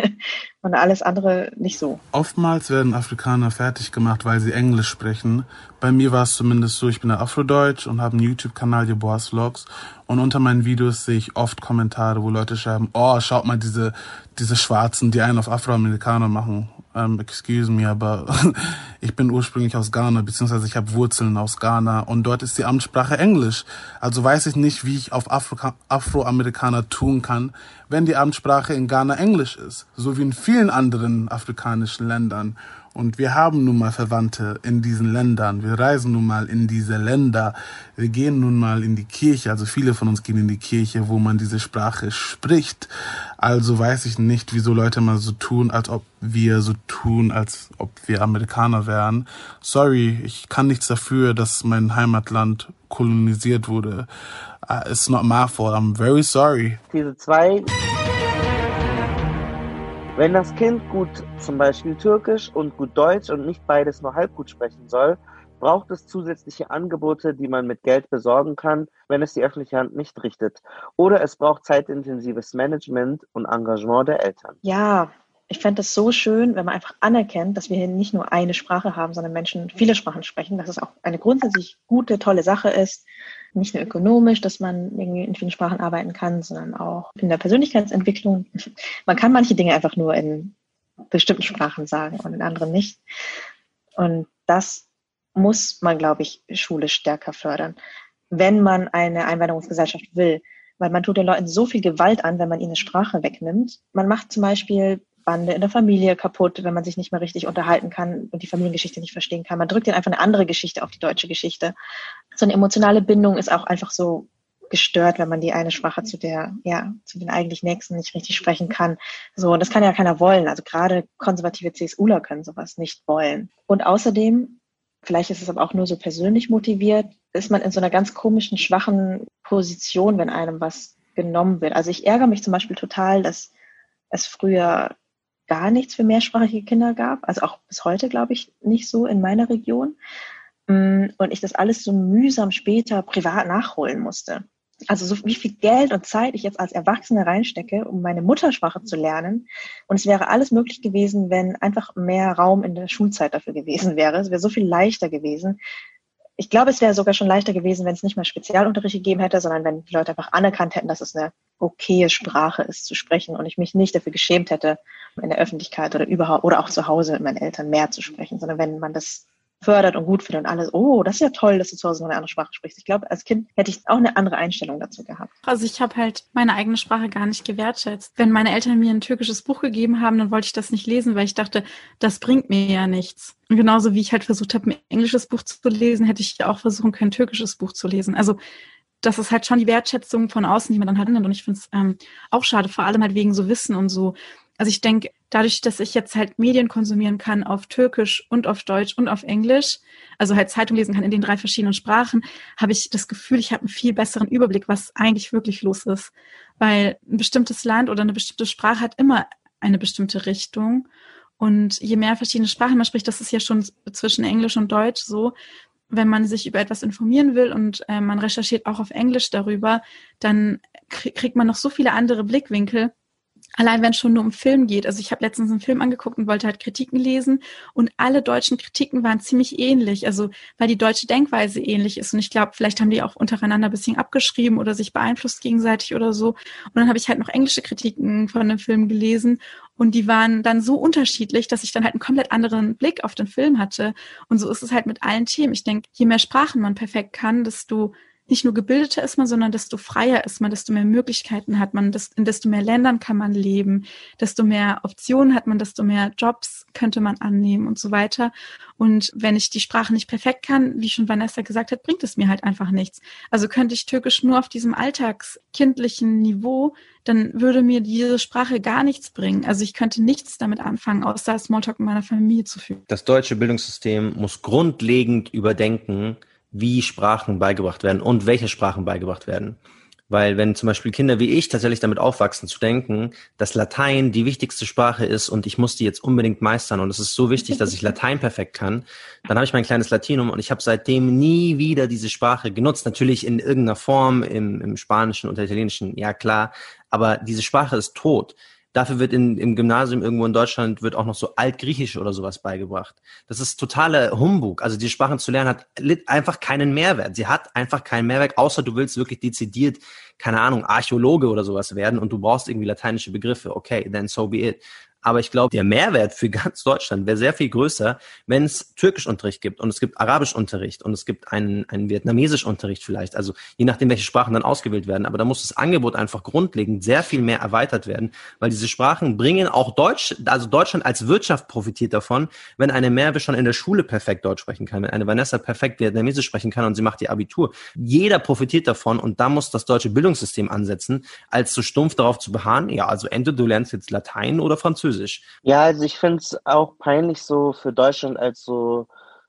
<laughs> und alles andere nicht so. Oftmals werden Afrikaner fertig gemacht, weil sie Englisch sprechen. Bei mir war es zumindest so, ich bin Afrodeutsch und habe einen YouTube-Kanal, Boas Vlogs. Und unter meinen Videos sehe ich oft Kommentare, wo Leute schreiben, oh, schaut mal diese, diese Schwarzen, die einen auf Afroamerikaner machen ähm, excuse me, aber <laughs> ich bin ursprünglich aus Ghana, beziehungsweise ich habe Wurzeln aus Ghana und dort ist die Amtssprache Englisch. Also weiß ich nicht, wie ich auf Afro Afroamerikaner tun kann, wenn die Amtssprache in Ghana Englisch ist, so wie in vielen anderen afrikanischen Ländern. Und wir haben nun mal Verwandte in diesen Ländern. Wir reisen nun mal in diese Länder. Wir gehen nun mal in die Kirche. Also viele von uns gehen in die Kirche, wo man diese Sprache spricht. Also weiß ich nicht, wieso Leute mal so tun, als ob wir so tun, als ob wir Amerikaner wären. Sorry, ich kann nichts dafür, dass mein Heimatland kolonisiert wurde. Uh, it's not my fault. I'm very sorry. Diese zwei wenn das Kind gut zum Beispiel Türkisch und gut Deutsch und nicht beides nur halb gut sprechen soll, braucht es zusätzliche Angebote, die man mit Geld besorgen kann, wenn es die öffentliche Hand nicht richtet. Oder es braucht zeitintensives Management und Engagement der Eltern. Ja, ich fände es so schön, wenn man einfach anerkennt, dass wir hier nicht nur eine Sprache haben, sondern Menschen viele Sprachen sprechen, dass es auch eine grundsätzlich gute, tolle Sache ist, nicht nur ökonomisch, dass man irgendwie in vielen Sprachen arbeiten kann, sondern auch in der Persönlichkeitsentwicklung. <laughs> Man kann manche Dinge einfach nur in bestimmten Sprachen sagen und in anderen nicht. Und das muss man, glaube ich, schulisch stärker fördern, wenn man eine Einwanderungsgesellschaft will. Weil man tut den Leuten so viel Gewalt an, wenn man ihnen eine Sprache wegnimmt. Man macht zum Beispiel Bande in der Familie kaputt, wenn man sich nicht mehr richtig unterhalten kann und die Familiengeschichte nicht verstehen kann. Man drückt ihnen einfach eine andere Geschichte auf die deutsche Geschichte. So eine emotionale Bindung ist auch einfach so gestört, wenn man die eine Sprache zu der, ja, zu den eigentlich Nächsten nicht richtig sprechen kann. So, und das kann ja keiner wollen. Also gerade konservative CSUler können sowas nicht wollen. Und außerdem, vielleicht ist es aber auch nur so persönlich motiviert, ist man in so einer ganz komischen, schwachen Position, wenn einem was genommen wird. Also ich ärgere mich zum Beispiel total, dass es früher gar nichts für mehrsprachige Kinder gab. Also auch bis heute, glaube ich, nicht so in meiner Region. Mm, und ich das alles so mühsam später privat nachholen musste. Also so wie viel Geld und Zeit ich jetzt als Erwachsene reinstecke, um meine Muttersprache zu lernen. Und es wäre alles möglich gewesen, wenn einfach mehr Raum in der Schulzeit dafür gewesen wäre. Es wäre so viel leichter gewesen, ich glaube, es wäre sogar schon leichter gewesen, wenn es nicht mehr Spezialunterricht gegeben hätte, sondern wenn die Leute einfach anerkannt hätten, dass es eine okaye Sprache ist zu sprechen und ich mich nicht dafür geschämt hätte, in der Öffentlichkeit oder überhaupt oder auch zu Hause mit meinen Eltern mehr zu sprechen, sondern wenn man das fördert und gut findet und alles, oh, das ist ja toll, dass du zu Hause noch eine andere Sprache sprichst. Ich glaube, als Kind hätte ich auch eine andere Einstellung dazu gehabt. Also ich habe halt meine eigene Sprache gar nicht gewertschätzt. Wenn meine Eltern mir ein türkisches Buch gegeben haben, dann wollte ich das nicht lesen, weil ich dachte, das bringt mir ja nichts. Und genauso wie ich halt versucht habe, ein englisches Buch zu lesen, hätte ich auch versuchen können, ein türkisches Buch zu lesen. Also das ist halt schon die Wertschätzung von außen, die man dann halt nimmt. Und ich finde es ähm, auch schade, vor allem halt wegen so Wissen und so. Also ich denke, dadurch, dass ich jetzt halt Medien konsumieren kann auf Türkisch und auf Deutsch und auf Englisch, also halt Zeitung lesen kann in den drei verschiedenen Sprachen, habe ich das Gefühl, ich habe einen viel besseren Überblick, was eigentlich wirklich los ist. Weil ein bestimmtes Land oder eine bestimmte Sprache hat immer eine bestimmte Richtung. Und je mehr verschiedene Sprachen man spricht, das ist ja schon zwischen Englisch und Deutsch so, wenn man sich über etwas informieren will und äh, man recherchiert auch auf Englisch darüber, dann kriegt man noch so viele andere Blickwinkel, Allein wenn es schon nur um Film geht. Also ich habe letztens einen Film angeguckt und wollte halt Kritiken lesen und alle deutschen Kritiken waren ziemlich ähnlich. Also weil die deutsche Denkweise ähnlich ist. Und ich glaube, vielleicht haben die auch untereinander ein bisschen abgeschrieben oder sich beeinflusst gegenseitig oder so. Und dann habe ich halt noch englische Kritiken von dem Film gelesen und die waren dann so unterschiedlich, dass ich dann halt einen komplett anderen Blick auf den Film hatte. Und so ist es halt mit allen Themen. Ich denke, je mehr Sprachen man perfekt kann, desto nicht nur gebildeter ist man, sondern desto freier ist man, desto mehr Möglichkeiten hat man, in desto mehr Ländern kann man leben, desto mehr Optionen hat man, desto mehr Jobs könnte man annehmen und so weiter. Und wenn ich die Sprache nicht perfekt kann, wie schon Vanessa gesagt hat, bringt es mir halt einfach nichts. Also könnte ich Türkisch nur auf diesem alltagskindlichen Niveau, dann würde mir diese Sprache gar nichts bringen. Also ich könnte nichts damit anfangen, außer Smalltalk in meiner Familie zu führen. Das deutsche Bildungssystem muss grundlegend überdenken, wie Sprachen beigebracht werden und welche Sprachen beigebracht werden. Weil wenn zum Beispiel Kinder wie ich tatsächlich damit aufwachsen zu denken, dass Latein die wichtigste Sprache ist und ich muss die jetzt unbedingt meistern und es ist so wichtig, dass ich <laughs> Latein perfekt kann, dann habe ich mein kleines Latinum und ich habe seitdem nie wieder diese Sprache genutzt. Natürlich in irgendeiner Form im, im Spanischen oder Italienischen, ja klar, aber diese Sprache ist tot. Dafür wird in, im Gymnasium irgendwo in Deutschland wird auch noch so Altgriechisch oder sowas beigebracht. Das ist totaler Humbug. Also die Sprachen zu lernen hat einfach keinen Mehrwert. Sie hat einfach keinen Mehrwert, außer du willst wirklich dezidiert, keine Ahnung, Archäologe oder sowas werden und du brauchst irgendwie lateinische Begriffe. Okay, then so be it. Aber ich glaube, der Mehrwert für ganz Deutschland wäre sehr viel größer, wenn es Türkischunterricht gibt und es gibt Arabischunterricht und es gibt einen, einen Vietnamesischunterricht vielleicht. Also je nachdem, welche Sprachen dann ausgewählt werden. Aber da muss das Angebot einfach grundlegend sehr viel mehr erweitert werden, weil diese Sprachen bringen auch Deutsch, also Deutschland als Wirtschaft profitiert davon, wenn eine Merve schon in der Schule perfekt Deutsch sprechen kann, wenn eine Vanessa perfekt Vietnamesisch sprechen kann und sie macht ihr Abitur. Jeder profitiert davon und da muss das deutsche Bildungssystem ansetzen, als so stumpf darauf zu beharren, ja, also entweder du lernst jetzt Latein oder Französisch. Französisch. Ja, also ich finde es auch peinlich so für Deutschland als so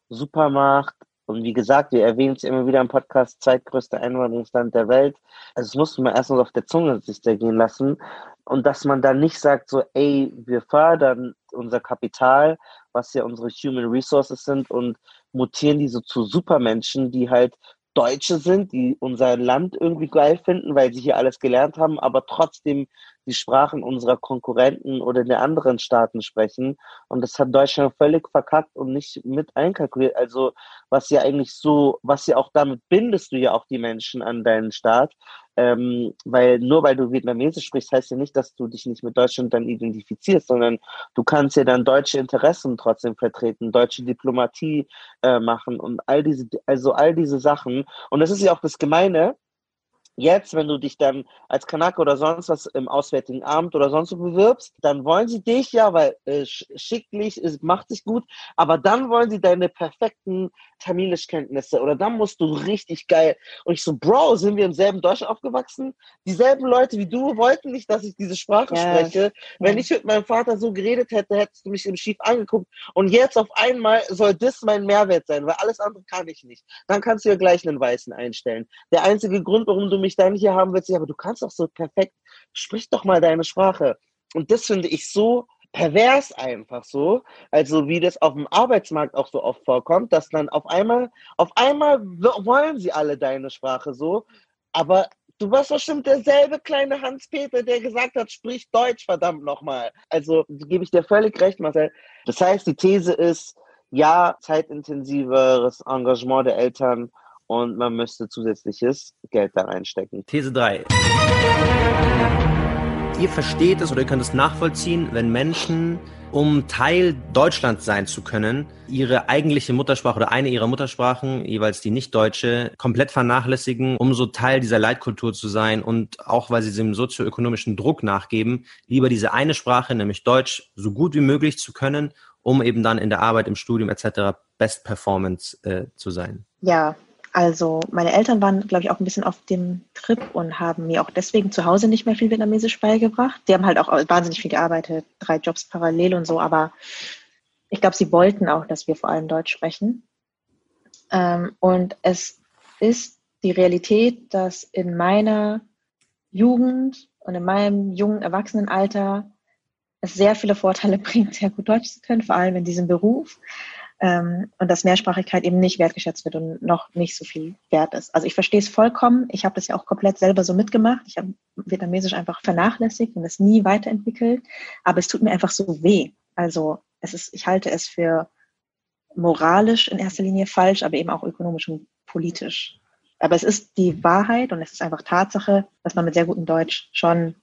Supermacht. Und wie gesagt, wir erwähnen es immer wieder im Podcast, zweitgrößte Einwanderungsland der Welt. Also es musste man erstmal auf der Zunge sich gehen lassen. Und dass man dann nicht sagt so, ey, wir fördern unser Kapital, was ja unsere Human Resources sind und mutieren die so zu Supermenschen, die halt Deutsche sind, die unser Land irgendwie geil finden, weil sie hier alles gelernt haben, aber trotzdem die Sprachen unserer Konkurrenten oder der anderen Staaten sprechen. Und das hat Deutschland völlig verkackt und nicht mit einkalkuliert. Also was ja eigentlich so, was ja auch damit bindest du ja auch die Menschen an deinen Staat. Ähm, weil nur weil du Vietnamesisch sprichst, heißt ja nicht, dass du dich nicht mit Deutschland dann identifizierst, sondern du kannst ja dann deutsche Interessen trotzdem vertreten, deutsche Diplomatie äh, machen und all diese, also all diese Sachen. Und das ist ja auch das Gemeine, Jetzt, wenn du dich dann als Kanake oder sonst was im Auswärtigen Amt oder sonst wo bewirbst, dann wollen sie dich ja, weil äh, schicklich ist, macht sich gut, aber dann wollen sie deine perfekten Tamilisch-Kenntnisse oder dann musst du richtig geil. Und ich so, Bro, sind wir im selben Deutschland aufgewachsen? Dieselben Leute wie du wollten nicht, dass ich diese Sprache yes. spreche. Wenn ich mit meinem Vater so geredet hätte, hättest du mich im Schief angeguckt. Und jetzt auf einmal soll das mein Mehrwert sein, weil alles andere kann ich nicht. Dann kannst du ja gleich einen Weißen einstellen. Der einzige Grund, warum du mich mich dann hier haben willst, ja, aber du kannst doch so perfekt, sprich doch mal deine Sprache. Und das finde ich so pervers einfach so, also wie das auf dem Arbeitsmarkt auch so oft vorkommt, dass dann auf einmal, auf einmal wollen sie alle deine Sprache so, aber du warst bestimmt derselbe kleine Hans-Peter, der gesagt hat, sprich Deutsch, verdammt nochmal. Also gebe ich dir völlig recht, Marcel. Das heißt, die These ist, ja, zeitintensiveres Engagement der Eltern und man müsste zusätzliches Geld da reinstecken. These 3. Ihr versteht es oder ihr könnt es nachvollziehen, wenn Menschen, um Teil Deutschlands sein zu können, ihre eigentliche Muttersprache oder eine ihrer Muttersprachen, jeweils die nicht deutsche, komplett vernachlässigen, um so Teil dieser Leitkultur zu sein und auch weil sie dem sozioökonomischen Druck nachgeben, lieber diese eine Sprache, nämlich Deutsch, so gut wie möglich zu können, um eben dann in der Arbeit, im Studium etc. Best Performance äh, zu sein. Ja, also meine Eltern waren, glaube ich, auch ein bisschen auf dem Trip und haben mir auch deswegen zu Hause nicht mehr viel Vietnamesisch beigebracht. Die haben halt auch wahnsinnig viel gearbeitet, drei Jobs parallel und so, aber ich glaube, sie wollten auch, dass wir vor allem Deutsch sprechen. Ähm, und es ist die Realität, dass in meiner Jugend und in meinem jungen Erwachsenenalter es sehr viele Vorteile <laughs> bringt, sehr gut Deutsch zu können, vor allem in diesem Beruf. Ähm, und dass Mehrsprachigkeit eben nicht wertgeschätzt wird und noch nicht so viel wert ist. Also ich verstehe es vollkommen. Ich habe das ja auch komplett selber so mitgemacht. Ich habe Vietnamesisch einfach vernachlässigt und es nie weiterentwickelt. Aber es tut mir einfach so weh. Also es ist, ich halte es für moralisch in erster Linie falsch, aber eben auch ökonomisch und politisch. Aber es ist die Wahrheit und es ist einfach Tatsache, dass man mit sehr gutem Deutsch schon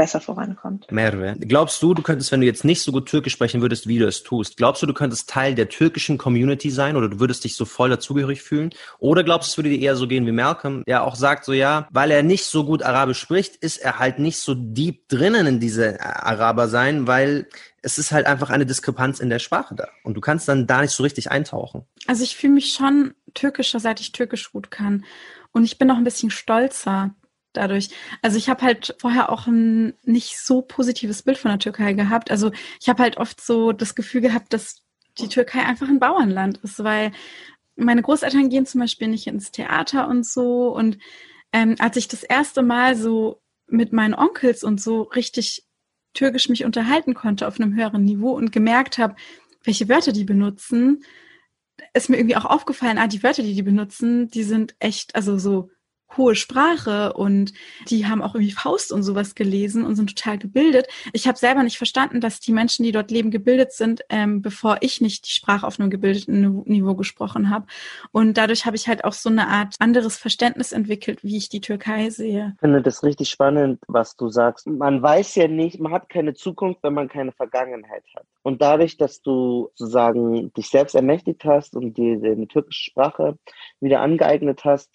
besser vorankommt. Merve, glaubst du, du könntest, wenn du jetzt nicht so gut Türkisch sprechen würdest, wie du es tust, glaubst du, du könntest Teil der türkischen Community sein oder du würdest dich so voll dazugehörig fühlen? Oder glaubst du, es würde dir eher so gehen wie Malcolm, der auch sagt, so ja, weil er nicht so gut Arabisch spricht, ist er halt nicht so deep drinnen in diese Araber sein, weil es ist halt einfach eine Diskrepanz in der Sprache da. Und du kannst dann da nicht so richtig eintauchen. Also ich fühle mich schon türkischer, seit ich Türkisch gut kann. Und ich bin noch ein bisschen stolzer dadurch. Also ich habe halt vorher auch ein nicht so positives Bild von der Türkei gehabt. Also ich habe halt oft so das Gefühl gehabt, dass die Türkei einfach ein Bauernland ist, weil meine Großeltern gehen zum Beispiel nicht ins Theater und so. Und ähm, als ich das erste Mal so mit meinen Onkels und so richtig türkisch mich unterhalten konnte auf einem höheren Niveau und gemerkt habe, welche Wörter die benutzen, ist mir irgendwie auch aufgefallen, ah, die Wörter, die die benutzen, die sind echt, also so hohe Sprache und die haben auch irgendwie Faust und sowas gelesen und sind total gebildet. Ich habe selber nicht verstanden, dass die Menschen, die dort leben, gebildet sind, ähm, bevor ich nicht die Sprache auf einem gebildeten Niveau gesprochen habe. Und dadurch habe ich halt auch so eine Art anderes Verständnis entwickelt, wie ich die Türkei sehe. Ich finde das richtig spannend, was du sagst. Man weiß ja nicht, man hat keine Zukunft, wenn man keine Vergangenheit hat. Und dadurch, dass du sozusagen dich selbst ermächtigt hast und dir die türkische Sprache wieder angeeignet hast,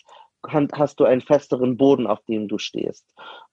hast du einen festeren Boden, auf dem du stehst.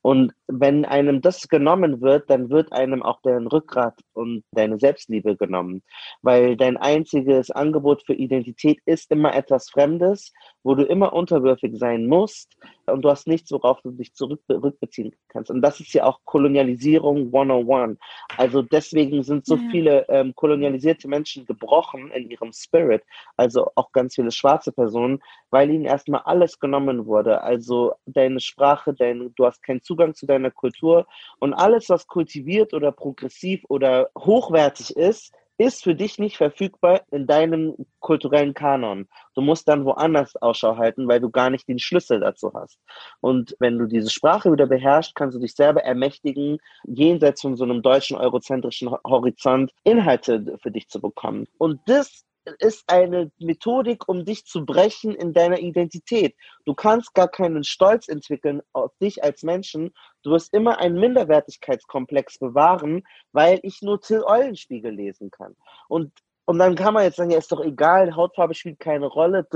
Und wenn einem das genommen wird, dann wird einem auch dein Rückgrat und deine Selbstliebe genommen. Weil dein einziges Angebot für Identität ist immer etwas Fremdes, wo du immer unterwürfig sein musst und du hast nichts, worauf du dich zurückbeziehen kannst. Und das ist ja auch Kolonialisierung 101. Also deswegen sind so ja. viele ähm, kolonialisierte Menschen gebrochen in ihrem Spirit, also auch ganz viele schwarze Personen, weil ihnen erstmal alles genommen wurde. Also deine Sprache, dein, du hast keinen Zugang zu deiner Kultur und alles, was kultiviert oder progressiv oder hochwertig ist, ist für dich nicht verfügbar in deinem kulturellen Kanon. Du musst dann woanders Ausschau halten, weil du gar nicht den Schlüssel dazu hast. Und wenn du diese Sprache wieder beherrschst, kannst du dich selber ermächtigen, jenseits von so einem deutschen eurozentrischen Horizont Inhalte für dich zu bekommen. Und das ist eine Methodik, um dich zu brechen in deiner Identität. Du kannst gar keinen Stolz entwickeln auf dich als Menschen. Du wirst immer einen Minderwertigkeitskomplex bewahren, weil ich nur Till Eulenspiegel lesen kann. Und, und dann kann man jetzt sagen, ja, ist doch egal, Hautfarbe spielt keine Rolle,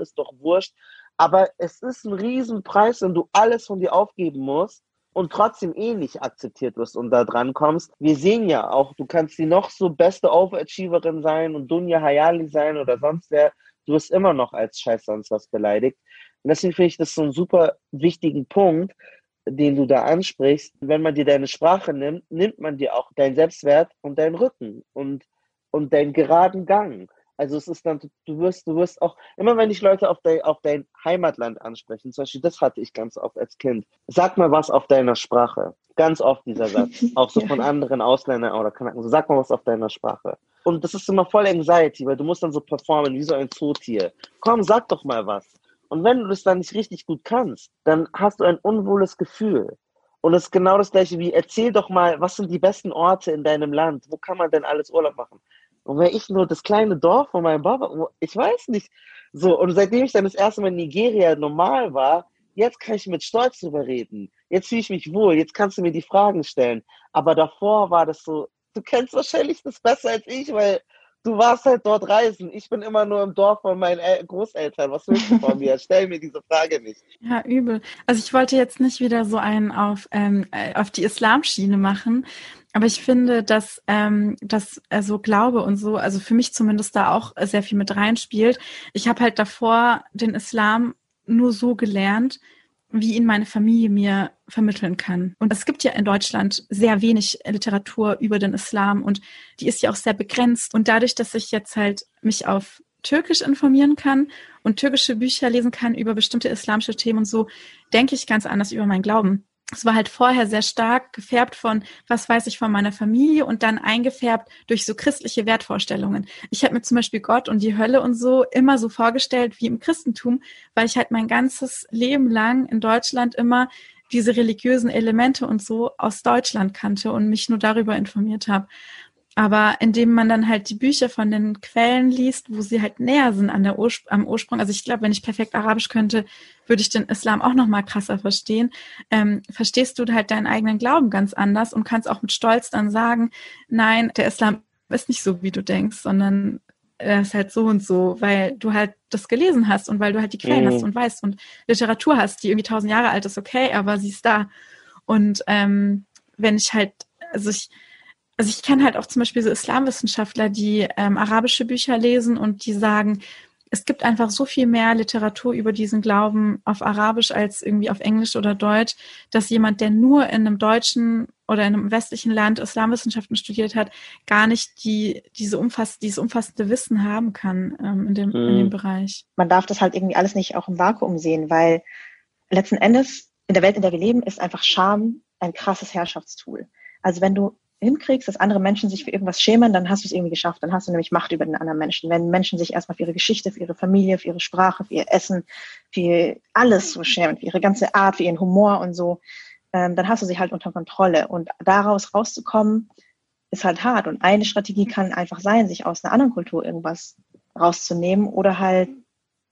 ist doch wurscht. Aber es ist ein Riesenpreis, wenn du alles von dir aufgeben musst, und trotzdem eh nicht akzeptiert wirst und da dran kommst. Wir sehen ja auch, du kannst die noch so beste Overachieverin sein und Dunja Hayali sein oder sonst wer, du wirst immer noch als Scheiß sonst was beleidigt. Und deswegen finde ich das so einen super wichtigen Punkt, den du da ansprichst. Wenn man dir deine Sprache nimmt, nimmt man dir auch deinen Selbstwert und deinen Rücken und, und deinen geraden Gang. Also es ist dann, du wirst, du wirst auch, immer wenn ich Leute auf, dein, auf dein Heimatland ansprechen, zum Beispiel, das hatte ich ganz oft als Kind. Sag mal was auf deiner Sprache. Ganz oft dieser <laughs> Satz. Auch so von anderen Ausländern oder Kanaken. So, sag mal was auf deiner Sprache. Und das ist immer voll Anxiety, weil du musst dann so performen wie so ein Zootier. Komm, sag doch mal was. Und wenn du das dann nicht richtig gut kannst, dann hast du ein unwohles Gefühl. Und es ist genau das gleiche wie, erzähl doch mal, was sind die besten Orte in deinem Land? Wo kann man denn alles Urlaub machen? Und wenn ich nur das kleine Dorf von meinem Papa, ich weiß nicht. So, und seitdem ich dann das erste Mal in Nigeria normal war, jetzt kann ich mit Stolz drüber reden. Jetzt fühle ich mich wohl, jetzt kannst du mir die Fragen stellen. Aber davor war das so, du kennst wahrscheinlich das besser als ich, weil du warst halt dort reisen. Ich bin immer nur im Dorf von meinen El Großeltern. Was willst du von mir? Stell mir diese Frage nicht. Ja, übel. Also ich wollte jetzt nicht wieder so einen auf, ähm, äh, auf die Islamschiene machen. Aber ich finde, dass ähm, das also Glaube und so, also für mich zumindest da auch sehr viel mit reinspielt. Ich habe halt davor den Islam nur so gelernt, wie ihn meine Familie mir vermitteln kann. Und es gibt ja in Deutschland sehr wenig Literatur über den Islam und die ist ja auch sehr begrenzt. Und dadurch, dass ich jetzt halt mich auf Türkisch informieren kann und türkische Bücher lesen kann über bestimmte islamische Themen und so, denke ich ganz anders über meinen Glauben. Es war halt vorher sehr stark gefärbt von, was weiß ich von meiner Familie und dann eingefärbt durch so christliche Wertvorstellungen. Ich habe mir zum Beispiel Gott und die Hölle und so immer so vorgestellt wie im Christentum, weil ich halt mein ganzes Leben lang in Deutschland immer diese religiösen Elemente und so aus Deutschland kannte und mich nur darüber informiert habe. Aber indem man dann halt die Bücher von den Quellen liest, wo sie halt näher sind an der Urspr am Ursprung, also ich glaube, wenn ich perfekt Arabisch könnte, würde ich den Islam auch noch mal krasser verstehen. Ähm, verstehst du halt deinen eigenen Glauben ganz anders und kannst auch mit Stolz dann sagen, nein, der Islam ist nicht so, wie du denkst, sondern er ist halt so und so, weil du halt das gelesen hast und weil du halt die Quellen mhm. hast und weißt und Literatur hast, die irgendwie tausend Jahre alt ist, okay, aber sie ist da. Und ähm, wenn ich halt, also ich also ich kenne halt auch zum Beispiel so Islamwissenschaftler, die ähm, arabische Bücher lesen und die sagen, es gibt einfach so viel mehr Literatur über diesen Glauben auf Arabisch als irgendwie auf Englisch oder Deutsch, dass jemand, der nur in einem deutschen oder in einem westlichen Land Islamwissenschaften studiert hat, gar nicht die, diese umfass, dieses umfassende Wissen haben kann ähm, in, dem, mhm. in dem Bereich. Man darf das halt irgendwie alles nicht auch im Vakuum sehen, weil letzten Endes in der Welt, in der wir leben, ist einfach Scham ein krasses Herrschaftstool. Also wenn du hinkriegst, dass andere Menschen sich für irgendwas schämen, dann hast du es irgendwie geschafft. Dann hast du nämlich Macht über den anderen Menschen. Wenn Menschen sich erstmal für ihre Geschichte, für ihre Familie, für ihre Sprache, für ihr Essen, für alles so schämen, für ihre ganze Art, für ihren Humor und so, ähm, dann hast du sie halt unter Kontrolle. Und daraus rauszukommen, ist halt hart. Und eine Strategie kann einfach sein, sich aus einer anderen Kultur irgendwas rauszunehmen oder halt,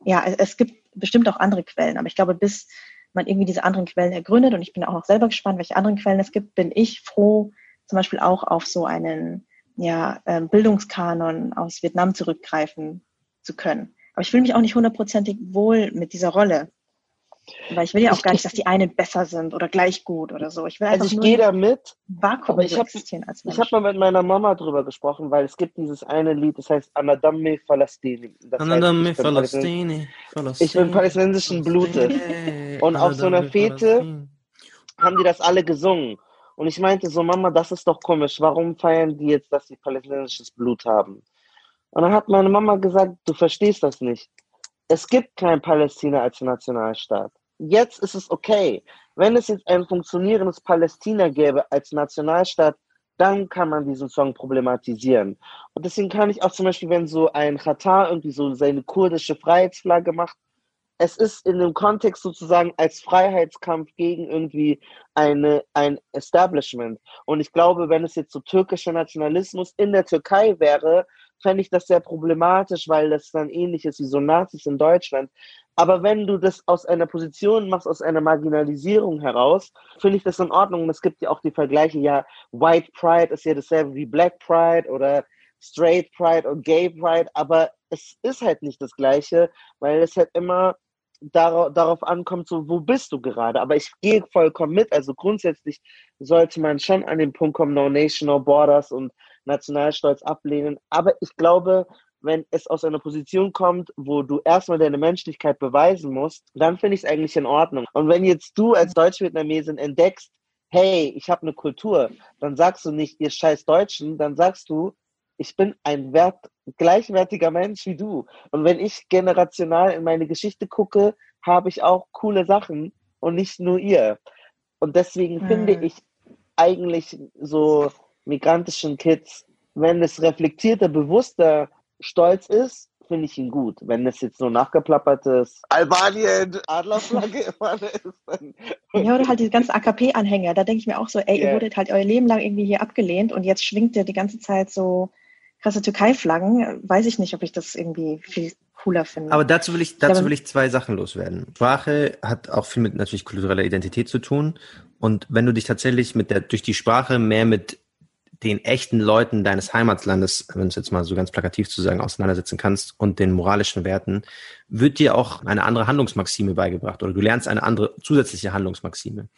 ja, es gibt bestimmt auch andere Quellen. Aber ich glaube, bis man irgendwie diese anderen Quellen ergründet, und ich bin auch noch selber gespannt, welche anderen Quellen es gibt, bin ich froh, zum Beispiel auch auf so einen ja, ähm, Bildungskanon aus Vietnam zurückgreifen zu können. Aber ich fühle mich auch nicht hundertprozentig wohl mit dieser Rolle. Weil ich will ja auch ich, gar nicht, dass die einen besser sind oder gleich gut oder so. Ich will also ich gehe da mit, Vakuum aber ich habe hab mal mit meiner Mama drüber gesprochen, weil es gibt dieses eine Lied, das heißt Anadame Falastini. Anadame Falastini. Ich bin palästinensischen Blutes. Und auf so einer Fete haben die das alle gesungen. Und ich meinte so, Mama, das ist doch komisch. Warum feiern die jetzt, dass sie palästinensisches Blut haben? Und dann hat meine Mama gesagt, du verstehst das nicht. Es gibt kein Palästina als Nationalstaat. Jetzt ist es okay. Wenn es jetzt ein funktionierendes Palästina gäbe als Nationalstaat, dann kann man diesen Song problematisieren. Und deswegen kann ich auch zum Beispiel, wenn so ein Katar irgendwie so seine kurdische Freiheitsflagge macht, es ist in dem Kontext sozusagen als Freiheitskampf gegen irgendwie eine, ein Establishment. Und ich glaube, wenn es jetzt so türkischer Nationalismus in der Türkei wäre, fände ich das sehr problematisch, weil das dann ähnlich ist wie so Nazis in Deutschland. Aber wenn du das aus einer Position machst, aus einer Marginalisierung heraus, finde ich das in Ordnung. Und es gibt ja auch die Vergleiche, ja, White Pride ist ja dasselbe wie Black Pride oder Straight Pride und Gay Pride, aber es ist halt nicht das Gleiche, weil es halt immer darauf, darauf ankommt, so wo bist du gerade. Aber ich gehe vollkommen mit. Also grundsätzlich sollte man schon an den Punkt kommen, no nation, no borders und Nationalstolz ablehnen. Aber ich glaube, wenn es aus einer Position kommt, wo du erstmal deine Menschlichkeit beweisen musst, dann finde ich es eigentlich in Ordnung. Und wenn jetzt du als Deutsch-Vietnamesin entdeckst, hey, ich habe eine Kultur, dann sagst du nicht, ihr scheiß Deutschen, dann sagst du, ich bin ein wert, gleichwertiger Mensch wie du. Und wenn ich generational in meine Geschichte gucke, habe ich auch coole Sachen und nicht nur ihr. Und deswegen mhm. finde ich eigentlich so migrantischen Kids, wenn es reflektierter, bewusster Stolz ist, finde ich ihn gut. Wenn es jetzt nur nachgeplappertes Albanien, Adlerflagge immer <laughs> ist. Dann ja, oder halt diese ganzen AKP-Anhänger. Da denke ich mir auch so, ey, yeah. ihr wurdet halt euer Leben lang irgendwie hier abgelehnt und jetzt schwingt ihr die ganze Zeit so krasse Türkei-Flaggen, weiß ich nicht, ob ich das irgendwie viel cooler finde. Aber dazu will ich, dazu will ich zwei Sachen loswerden. Sprache hat auch viel mit natürlich kultureller Identität zu tun. Und wenn du dich tatsächlich mit der, durch die Sprache mehr mit den echten Leuten deines Heimatlandes, wenn du es jetzt mal so ganz plakativ zu sagen, auseinandersetzen kannst und den moralischen Werten, wird dir auch eine andere Handlungsmaxime beigebracht oder du lernst eine andere zusätzliche Handlungsmaxime.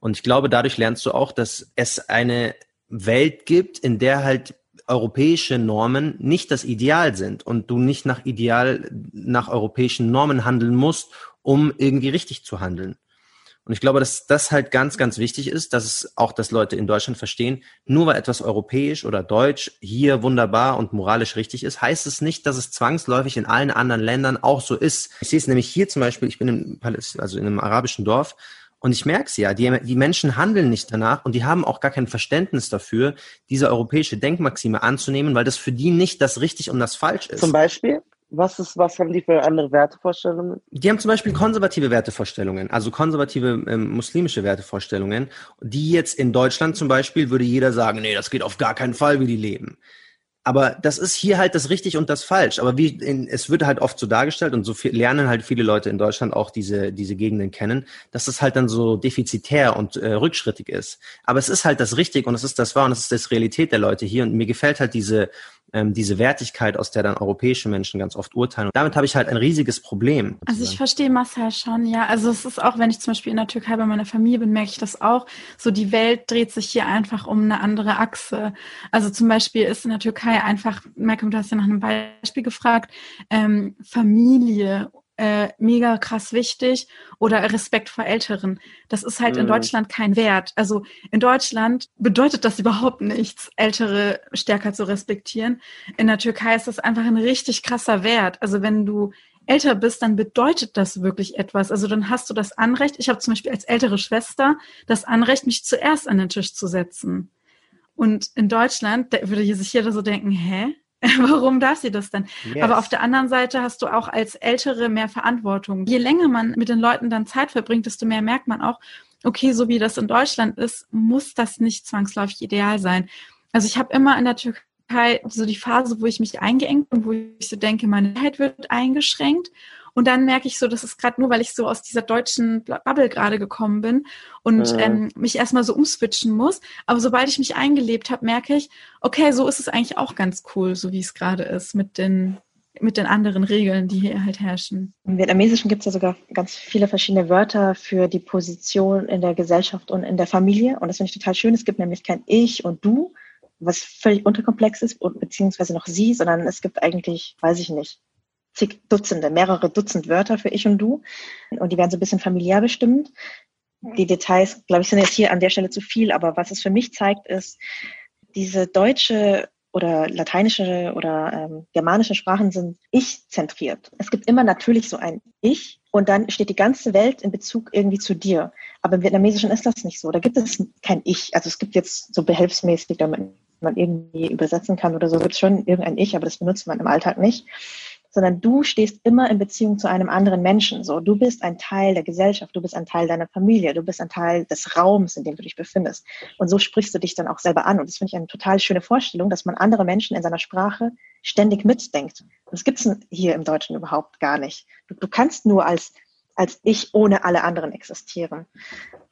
Und ich glaube, dadurch lernst du auch, dass es eine Welt gibt, in der halt europäische Normen nicht das Ideal sind und du nicht nach Ideal, nach europäischen Normen handeln musst, um irgendwie richtig zu handeln. Und ich glaube, dass das halt ganz, ganz wichtig ist, dass es auch, dass Leute in Deutschland verstehen, nur weil etwas europäisch oder deutsch hier wunderbar und moralisch richtig ist, heißt es nicht, dass es zwangsläufig in allen anderen Ländern auch so ist. Ich sehe es nämlich hier zum Beispiel, ich bin in, also in einem arabischen Dorf Und ich merke es ja, die, die Menschen handeln nicht danach und die haben auch gar kein Verständnis dafür, diese europäische Denkmaxime anzunehmen, weil das für die nicht das richtig und das falsch ist. Zum Beispiel? Was, ist, was haben die für andere Wertevorstellungen? Die haben zum Beispiel konservative Wertevorstellungen, also konservative ähm, muslimische Wertevorstellungen, die jetzt in Deutschland zum Beispiel würde jeder sagen, nee, das geht auf gar keinen Fall, wie die leben. Aber das ist hier halt das richtig und das falsch. Aber wie in, es wird halt oft so dargestellt und so viel, lernen halt viele Leute in Deutschland auch diese diese Gegenden kennen, dass es halt dann so defizitär und äh, rückschrittig ist. Aber es ist halt das richtig und es ist das wahr und es ist das Realität der Leute hier. Und mir gefällt halt diese ähm, diese Wertigkeit, aus der dann europäische Menschen ganz oft urteilen. Und damit habe ich halt ein riesiges Problem. Also ich verstehe Marcel schon, ja. Also es ist auch, wenn ich zum Beispiel in der Türkei bei meiner Familie bin, merke ich das auch. So die Welt dreht sich hier einfach um eine andere Achse. Also zum Beispiel ist in der Türkei einfach, Malcolm, du hast ja nach einem Beispiel gefragt, ähm, Familie äh, mega krass wichtig oder Respekt vor Älteren. Das ist halt mhm. in Deutschland kein Wert. Also in Deutschland bedeutet das überhaupt nichts, Ältere stärker zu respektieren. In der Türkei ist das einfach ein richtig krasser Wert. Also wenn du älter bist, dann bedeutet das wirklich etwas. Also dann hast du das Anrecht, ich habe zum Beispiel als ältere Schwester das Anrecht, mich zuerst an den Tisch zu setzen. Und in Deutschland da würde sich jeder so denken, hä? <laughs> Warum darf sie das denn? Yes. Aber auf der anderen Seite hast du auch als Ältere mehr Verantwortung. Je länger man mit den Leuten dann Zeit verbringt, desto mehr merkt man auch, okay, so wie das in Deutschland ist, muss das nicht zwangsläufig ideal sein. Also ich habe immer in der Türkei so die Phase, wo ich mich eingeengt und wo ich so denke, meine Zeit wird eingeschränkt. Und dann merke ich so, das ist gerade nur, weil ich so aus dieser deutschen Bubble gerade gekommen bin und mhm. ähm, mich erstmal so umswitchen muss. Aber sobald ich mich eingelebt habe, merke ich, okay, so ist es eigentlich auch ganz cool, so wie es gerade ist mit den mit den anderen Regeln, die hier halt herrschen. Im Vietnamesischen gibt es ja sogar ganz viele verschiedene Wörter für die Position in der Gesellschaft und in der Familie. Und das finde ich total schön. Es gibt nämlich kein Ich und Du, was völlig unterkomplex ist, beziehungsweise noch Sie, sondern es gibt eigentlich, weiß ich nicht, zig Dutzende, mehrere Dutzend Wörter für ich und du. Und die werden so ein bisschen familiär bestimmt. Die Details, glaube ich, sind jetzt hier an der Stelle zu viel, aber was es für mich zeigt, ist, diese deutsche oder lateinische oder ähm, germanische Sprachen sind ich-zentriert. Es gibt immer natürlich so ein Ich und dann steht die ganze Welt in Bezug irgendwie zu dir. Aber im Vietnamesischen ist das nicht so. Da gibt es kein Ich. Also es gibt jetzt so behelfsmäßig, damit man irgendwie übersetzen kann oder so, gibt es schon irgendein Ich, aber das benutzt man im Alltag nicht sondern du stehst immer in Beziehung zu einem anderen Menschen. So, du bist ein Teil der Gesellschaft, du bist ein Teil deiner Familie, du bist ein Teil des Raums, in dem du dich befindest. Und so sprichst du dich dann auch selber an. Und das finde ich eine total schöne Vorstellung, dass man andere Menschen in seiner Sprache ständig mitdenkt. Das gibt's hier im Deutschen überhaupt gar nicht. Du, du kannst nur als als ich ohne alle anderen existieren.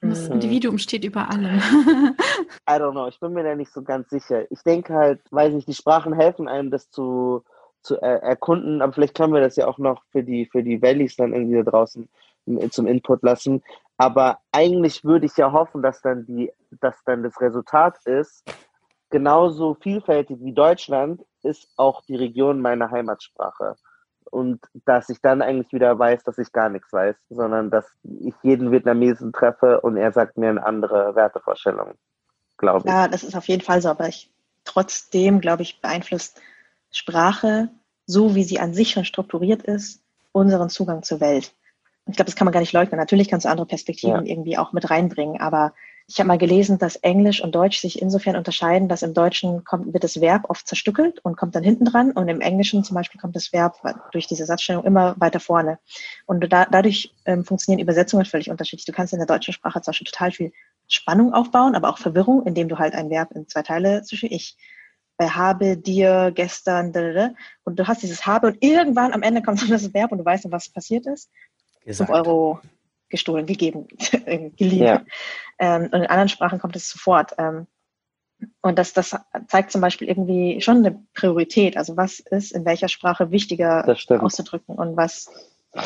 Das mhm. Individuum steht über allem. <laughs> I don't know, ich bin mir da nicht so ganz sicher. Ich denke halt, weiß nicht, die Sprachen helfen einem, das zu, zu er erkunden, aber vielleicht können wir das ja auch noch für die, für die Valleys dann irgendwie da draußen zum Input lassen. Aber eigentlich würde ich ja hoffen, dass dann die, dass dann das Resultat ist, genauso vielfältig wie Deutschland ist auch die Region meine Heimatsprache. Und dass ich dann eigentlich wieder weiß, dass ich gar nichts weiß, sondern dass ich jeden Vietnamesen treffe und er sagt mir eine andere Wertevorstellung, glaube ich. Ja, das ist auf jeden Fall so, aber ich trotzdem, glaube ich, beeinflusst Sprache, so wie sie an sich schon strukturiert ist, unseren Zugang zur Welt. ich glaube, das kann man gar nicht leugnen. Natürlich kannst du andere Perspektiven ja. irgendwie auch mit reinbringen, aber ich habe mal gelesen, dass Englisch und Deutsch sich insofern unterscheiden, dass im Deutschen kommt, wird das Verb oft zerstückelt und kommt dann hinten dran und im Englischen zum Beispiel kommt das Verb durch diese Satzstellung immer weiter vorne. Und da, dadurch ähm, funktionieren Übersetzungen völlig unterschiedlich. Du kannst in der deutschen Sprache zum Beispiel total viel Spannung aufbauen, aber auch Verwirrung, indem du halt ein Verb in zwei Teile zwischen ich habe dir gestern und du hast dieses habe und irgendwann am Ende kommt so das Verb und du weißt, was passiert ist. Gesagt. 5 Euro gestohlen, gegeben, <laughs> geliehen. Ja. Ähm, und in anderen Sprachen kommt es sofort. Ähm, und das, das zeigt zum Beispiel irgendwie schon eine Priorität. Also was ist in welcher Sprache wichtiger auszudrücken und was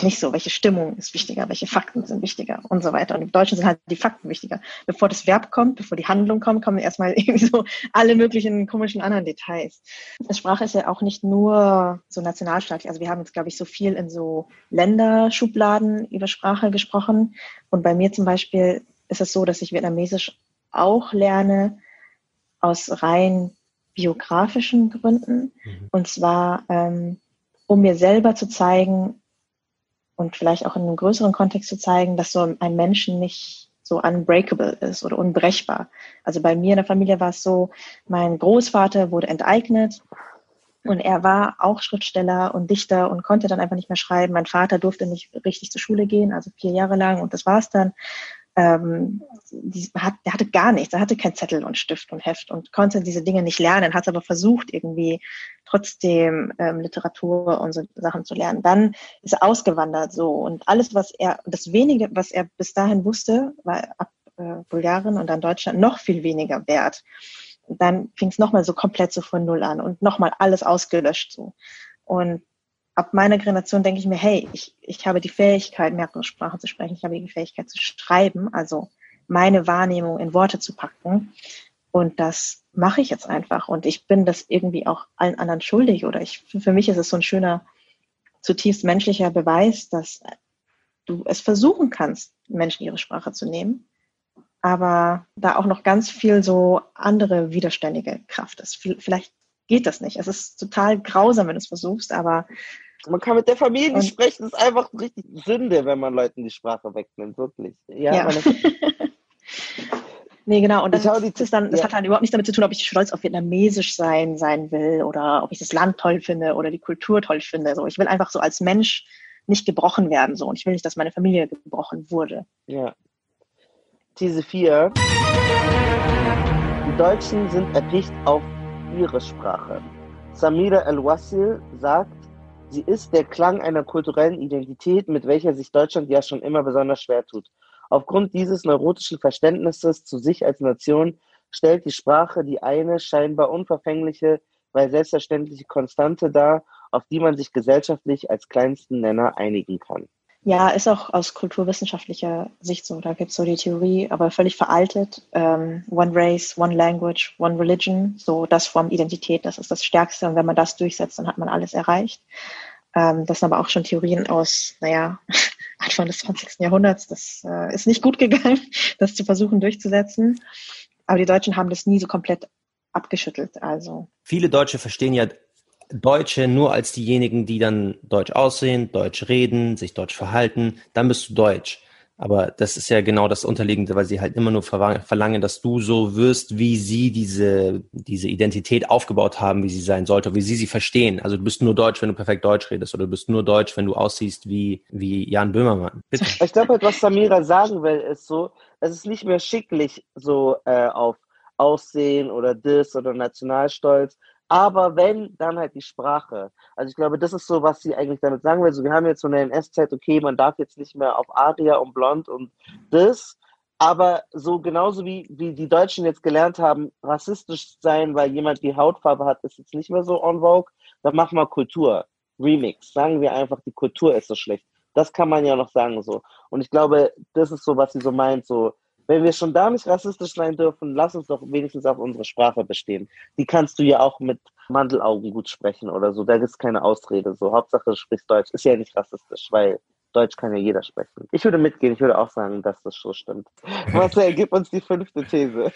nicht so, welche Stimmung ist wichtiger, welche Fakten sind wichtiger und so weiter. Und im Deutschen sind halt die Fakten wichtiger. Bevor das Verb kommt, bevor die Handlung kommt, kommen erstmal <laughs> irgendwie so alle möglichen komischen anderen Details. Das Sprache ist ja auch nicht nur so nationalstaatlich. Also wir haben jetzt, glaube ich, so viel in so Länderschubladen über Sprache gesprochen. Und bei mir zum Beispiel ist es so, dass ich Vietnamesisch auch lerne aus rein biografischen Gründen. Mhm. Und zwar, ähm, um mir selber zu zeigen, und vielleicht auch in einem größeren Kontext zu zeigen, dass so ein Menschen nicht so unbreakable ist oder unbrechbar. Also bei mir in der Familie war es so, mein Großvater wurde enteignet und er war auch Schriftsteller und Dichter und konnte dann einfach nicht mehr schreiben. Mein Vater durfte nicht richtig zur Schule gehen, also vier Jahre lang und das war's dann. Ähm, die, hat, der hatte gar nichts, er hatte kein Zettel und Stift und Heft und konnte diese Dinge nicht lernen, hat aber versucht, irgendwie trotzdem ähm, Literatur und so Sachen zu lernen. Dann ist er ausgewandert so und alles, was er, das wenige, was er bis dahin wusste, war ab äh, Bulgarien und dann Deutschland noch viel weniger wert. Und dann fing es nochmal so komplett so von Null an und nochmal alles ausgelöscht so. Und ab meiner Generation denke ich mir, hey, ich, ich habe die Fähigkeit, mehrere Sprachen zu sprechen, ich habe die Fähigkeit zu schreiben, also meine Wahrnehmung in Worte zu packen. Und das mache ich jetzt einfach. Und ich bin das irgendwie auch allen anderen schuldig. Oder ich, für mich ist es so ein schöner, zutiefst menschlicher Beweis, dass du es versuchen kannst, Menschen ihre Sprache zu nehmen. Aber da auch noch ganz viel so andere widerständige Kraft ist. Vielleicht geht das nicht. Es ist total grausam, wenn du es versuchst, aber man kann mit der Familie nicht sprechen. Das ist einfach richtig Sünde, wenn man Leuten die Sprache wegnimmt, wirklich. Ja. ja. <laughs> nee, genau. Und das, das, ist dann, das ja. hat dann überhaupt nichts damit zu tun, ob ich stolz auf Vietnamesisch sein, sein will oder ob ich das Land toll finde oder die Kultur toll finde. So, ich will einfach so als Mensch nicht gebrochen werden. So. Und ich will nicht, dass meine Familie gebrochen wurde. Ja. These 4. Die Deutschen sind erpicht auf ihre Sprache. Samira El-Wassil sagt, Sie ist der Klang einer kulturellen Identität, mit welcher sich Deutschland ja schon immer besonders schwer tut. Aufgrund dieses neurotischen Verständnisses zu sich als Nation stellt die Sprache die eine scheinbar unverfängliche, weil selbstverständliche Konstante dar, auf die man sich gesellschaftlich als kleinsten Nenner einigen kann. Ja, ist auch aus kulturwissenschaftlicher Sicht so. Da gibt es so die Theorie, aber völlig veraltet. Ähm, one Race, One Language, One Religion. So, das formt Identität, das ist das Stärkste. Und wenn man das durchsetzt, dann hat man alles erreicht. Ähm, das sind aber auch schon Theorien aus, naja, <laughs> Anfang des 20. Jahrhunderts. Das äh, ist nicht gut gegangen, <laughs> das zu versuchen durchzusetzen. Aber die Deutschen haben das nie so komplett abgeschüttelt. Also. Viele Deutsche verstehen ja Deutsche nur als diejenigen, die dann deutsch aussehen, deutsch reden, sich deutsch verhalten, dann bist du deutsch. Aber das ist ja genau das Unterliegende, weil sie halt immer nur verlangen, dass du so wirst, wie sie diese, diese Identität aufgebaut haben, wie sie sein sollte, wie sie sie verstehen. Also du bist nur deutsch, wenn du perfekt deutsch redest, oder du bist nur deutsch, wenn du aussiehst wie, wie Jan Böhmermann. Bitte. Ich glaube, was Samira sagen will, ist so, es ist nicht mehr schicklich so äh, auf Aussehen oder Dis oder Nationalstolz, aber wenn, dann halt die Sprache. Also ich glaube, das ist so, was sie eigentlich damit sagen will. Also wir haben jetzt so eine NS-Zeit, okay, man darf jetzt nicht mehr auf Aria und Blond und das. Aber so genauso wie, wie die Deutschen jetzt gelernt haben, rassistisch sein, weil jemand die Hautfarbe hat, ist jetzt nicht mehr so on vogue. Dann machen wir Kultur. Remix. Sagen wir einfach, die Kultur ist so schlecht. Das kann man ja noch sagen so. Und ich glaube, das ist so, was sie so meint, so wenn wir schon da nicht rassistisch sein dürfen, lass uns doch wenigstens auf unsere Sprache bestehen. Die kannst du ja auch mit Mandelaugen gut sprechen oder so. Da ist keine Ausrede. So, Hauptsache du sprichst Deutsch. Ist ja nicht rassistisch, weil Deutsch kann ja jeder sprechen. Ich würde mitgehen, ich würde auch sagen, dass das so stimmt. <laughs> Marcel, gib uns die fünfte These.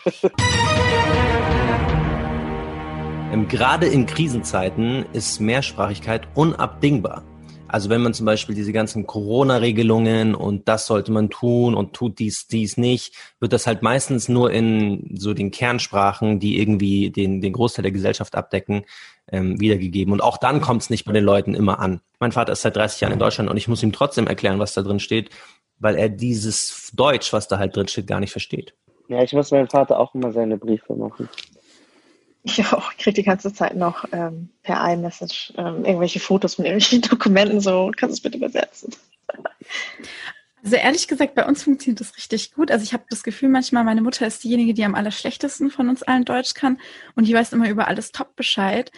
Gerade in Krisenzeiten ist Mehrsprachigkeit unabdingbar. Also wenn man zum Beispiel diese ganzen Corona-Regelungen und das sollte man tun und tut dies, dies nicht, wird das halt meistens nur in so den Kernsprachen, die irgendwie den, den Großteil der Gesellschaft abdecken, ähm, wiedergegeben. Und auch dann kommt es nicht bei den Leuten immer an. Mein Vater ist seit 30 Jahren in Deutschland und ich muss ihm trotzdem erklären, was da drin steht, weil er dieses Deutsch, was da halt drin steht, gar nicht versteht. Ja, ich muss meinem Vater auch immer seine Briefe machen. <laughs> Ich auch, ich kriege die ganze Zeit noch ähm, per iMessage ähm, irgendwelche Fotos von irgendwelchen <laughs> Dokumenten, so, kannst du es bitte übersetzen? Also ehrlich gesagt, bei uns funktioniert das richtig gut. Also ich habe das Gefühl, manchmal meine Mutter ist diejenige, die am allerschlechtesten von uns allen Deutsch kann und die weiß immer über alles top Bescheid,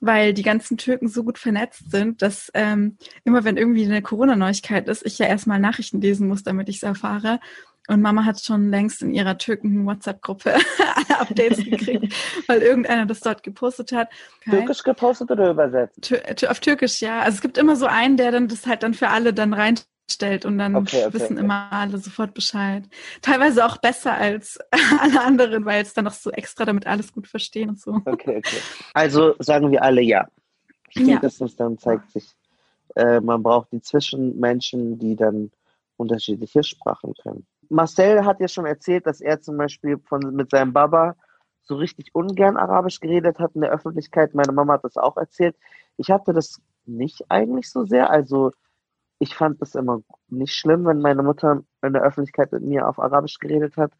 weil die ganzen Türken so gut vernetzt sind, dass ähm, immer wenn irgendwie eine Corona-Neuigkeit ist, ich ja erstmal Nachrichten lesen muss, damit ich es erfahre. Und Mama hat schon längst in ihrer Türken-WhatsApp-Gruppe <laughs> alle Updates gekriegt, weil irgendeiner das dort gepostet hat. Kein Türkisch gepostet oder übersetzt? Tür auf Türkisch, ja. Also es gibt immer so einen, der dann das halt dann für alle dann reinstellt und dann okay, okay, wissen okay. immer alle sofort Bescheid. Teilweise auch besser als <laughs> alle anderen, weil es dann noch so extra damit alles gut verstehen und so. Okay, okay. Also sagen wir alle ja. Spätestens ja. dann zeigt sich, äh, man braucht die Zwischenmenschen, die dann unterschiedliche Sprachen können. Marcel hat ja schon erzählt, dass er zum Beispiel von, mit seinem Baba so richtig ungern Arabisch geredet hat in der Öffentlichkeit. Meine Mama hat das auch erzählt. Ich hatte das nicht eigentlich so sehr. Also ich fand das immer nicht schlimm, wenn meine Mutter in der Öffentlichkeit mit mir auf Arabisch geredet hat.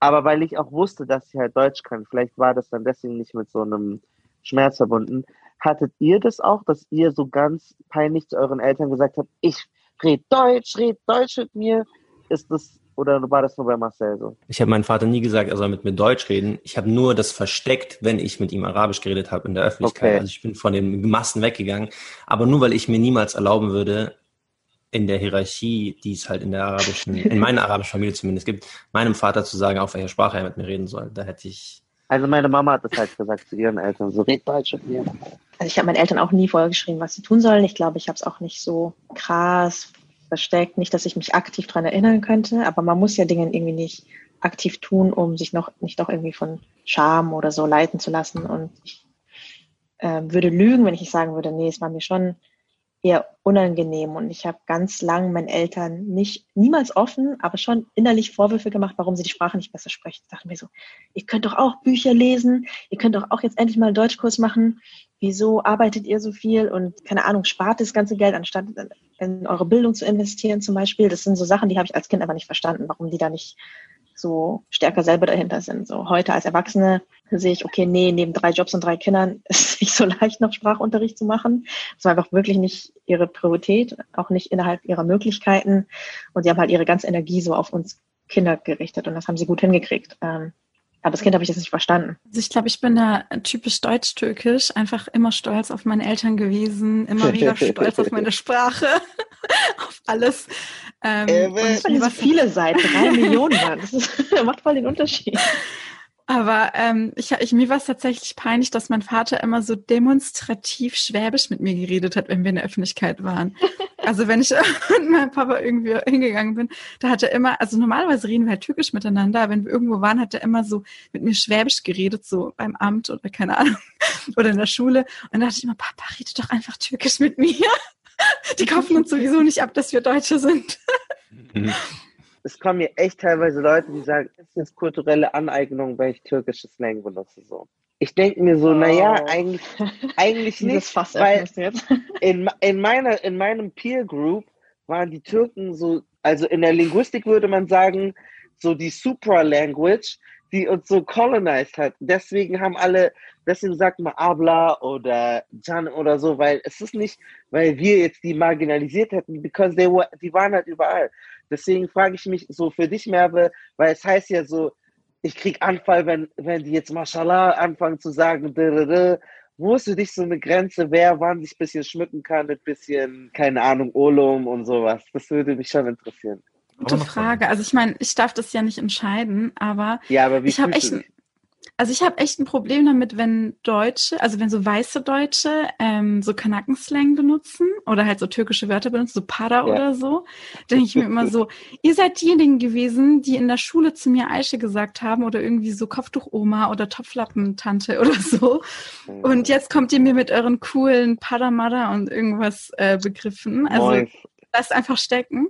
Aber weil ich auch wusste, dass sie halt Deutsch kann, vielleicht war das dann deswegen nicht mit so einem Schmerz verbunden. Hattet ihr das auch, dass ihr so ganz peinlich zu euren Eltern gesagt habt, ich red Deutsch, red Deutsch mit mir? Ist das oder war das nur bei Marcel so? Ich habe meinem Vater nie gesagt, er soll mit mir Deutsch reden. Ich habe nur das versteckt, wenn ich mit ihm Arabisch geredet habe in der Öffentlichkeit. Okay. Also ich bin von den Massen weggegangen. Aber nur weil ich mir niemals erlauben würde, in der Hierarchie, die es halt in der arabischen, in meiner <laughs> arabischen Familie zumindest gibt, meinem Vater zu sagen, auf welcher Sprache er mit mir reden soll. Da hätte ich. Also meine Mama hat das halt gesagt zu ihren Eltern, so red Deutsch mit mir. Also ich habe meinen Eltern auch nie vorgeschrieben, was sie tun sollen. Ich glaube, ich habe es auch nicht so krass versteckt. Nicht, dass ich mich aktiv daran erinnern könnte, aber man muss ja Dinge irgendwie nicht aktiv tun, um sich noch nicht doch irgendwie von Scham oder so leiten zu lassen. Und ich äh, würde lügen, wenn ich sagen würde, nee, es war mir schon eher unangenehm und ich habe ganz lang meinen Eltern nicht, niemals offen, aber schon innerlich Vorwürfe gemacht, warum sie die Sprache nicht besser sprechen. Ich dachte mir so, ihr könnt doch auch Bücher lesen, ihr könnt doch auch jetzt endlich mal einen Deutschkurs machen. Wieso arbeitet ihr so viel und keine Ahnung, spart das ganze Geld, anstatt in eure Bildung zu investieren zum Beispiel? Das sind so Sachen, die habe ich als Kind einfach nicht verstanden, warum die da nicht so stärker selber dahinter sind. So heute als Erwachsene sehe ich, okay, nee, neben drei Jobs und drei Kindern <laughs> ist es nicht so leicht, noch Sprachunterricht zu machen. Das war einfach wirklich nicht ihre Priorität, auch nicht innerhalb ihrer Möglichkeiten. Und sie haben halt ihre ganze Energie so auf uns Kinder gerichtet und das haben sie gut hingekriegt. Ähm, aber das Kind habe ich jetzt nicht verstanden. Also ich glaube, ich bin da typisch deutsch-türkisch, einfach immer stolz auf meine Eltern gewesen, immer wieder <laughs> stolz auf meine Sprache, <laughs> auf alles. Ähm, äh, und was viele Seiten, drei <laughs> Millionen, das ist, macht voll den Unterschied. Aber ähm, ich, ich, mir war es tatsächlich peinlich, dass mein Vater immer so demonstrativ Schwäbisch mit mir geredet hat, wenn wir in der Öffentlichkeit waren. <laughs> Also wenn ich <laughs> mit meinem Papa irgendwie hingegangen bin, da hat er immer, also normalerweise reden wir halt türkisch miteinander, aber wenn wir irgendwo waren, hat er immer so mit mir Schwäbisch geredet, so beim Amt oder keine Ahnung, <laughs> oder in der Schule. Und da dachte ich immer, Papa, rede doch einfach türkisch mit mir. Die kaufen uns sowieso nicht ab, dass wir Deutsche sind. Es kommen mir echt teilweise Leute, die sagen, das ist jetzt kulturelle Aneignung, weil ich türkische Slang benutze. So. Ich denke mir so, oh. naja, eigentlich, <laughs> eigentlich nicht, weil <laughs> in, in, meiner, in meinem Peer Group waren die Türken so, also in der Linguistik würde man sagen, so die Supra-Language, die uns so colonized hat. Deswegen haben alle, deswegen sagt man Abla oder Jan oder so, weil es ist nicht, weil wir jetzt die marginalisiert hätten, because they were, die waren halt überall. Deswegen frage ich mich so für dich, Merve, weil es heißt ja so, ich krieg Anfall, wenn, wenn die jetzt Mashallah anfangen zu sagen, wo ist für dich so eine Grenze, wer wann sich ein bisschen schmücken kann mit bisschen, keine Ahnung, Olum und sowas? Das würde mich schon interessieren. Gute Frage. Also ich meine, ich darf das ja nicht entscheiden, aber, ja, aber ich habe echt, also ich habe echt ein Problem damit, wenn Deutsche, also wenn so weiße Deutsche ähm, so Kanaken-Slang benutzen oder halt so türkische Wörter benutzen, so Pada ja. oder so, denke ich mir immer so, ihr seid diejenigen gewesen, die in der Schule zu mir Aische gesagt haben oder irgendwie so Kopftuch-Oma oder Topflappen-Tante <laughs> oder so. Und jetzt kommt ihr mir mit euren coolen Pada-Mada und irgendwas äh, Begriffen. Also Moin. lasst einfach stecken.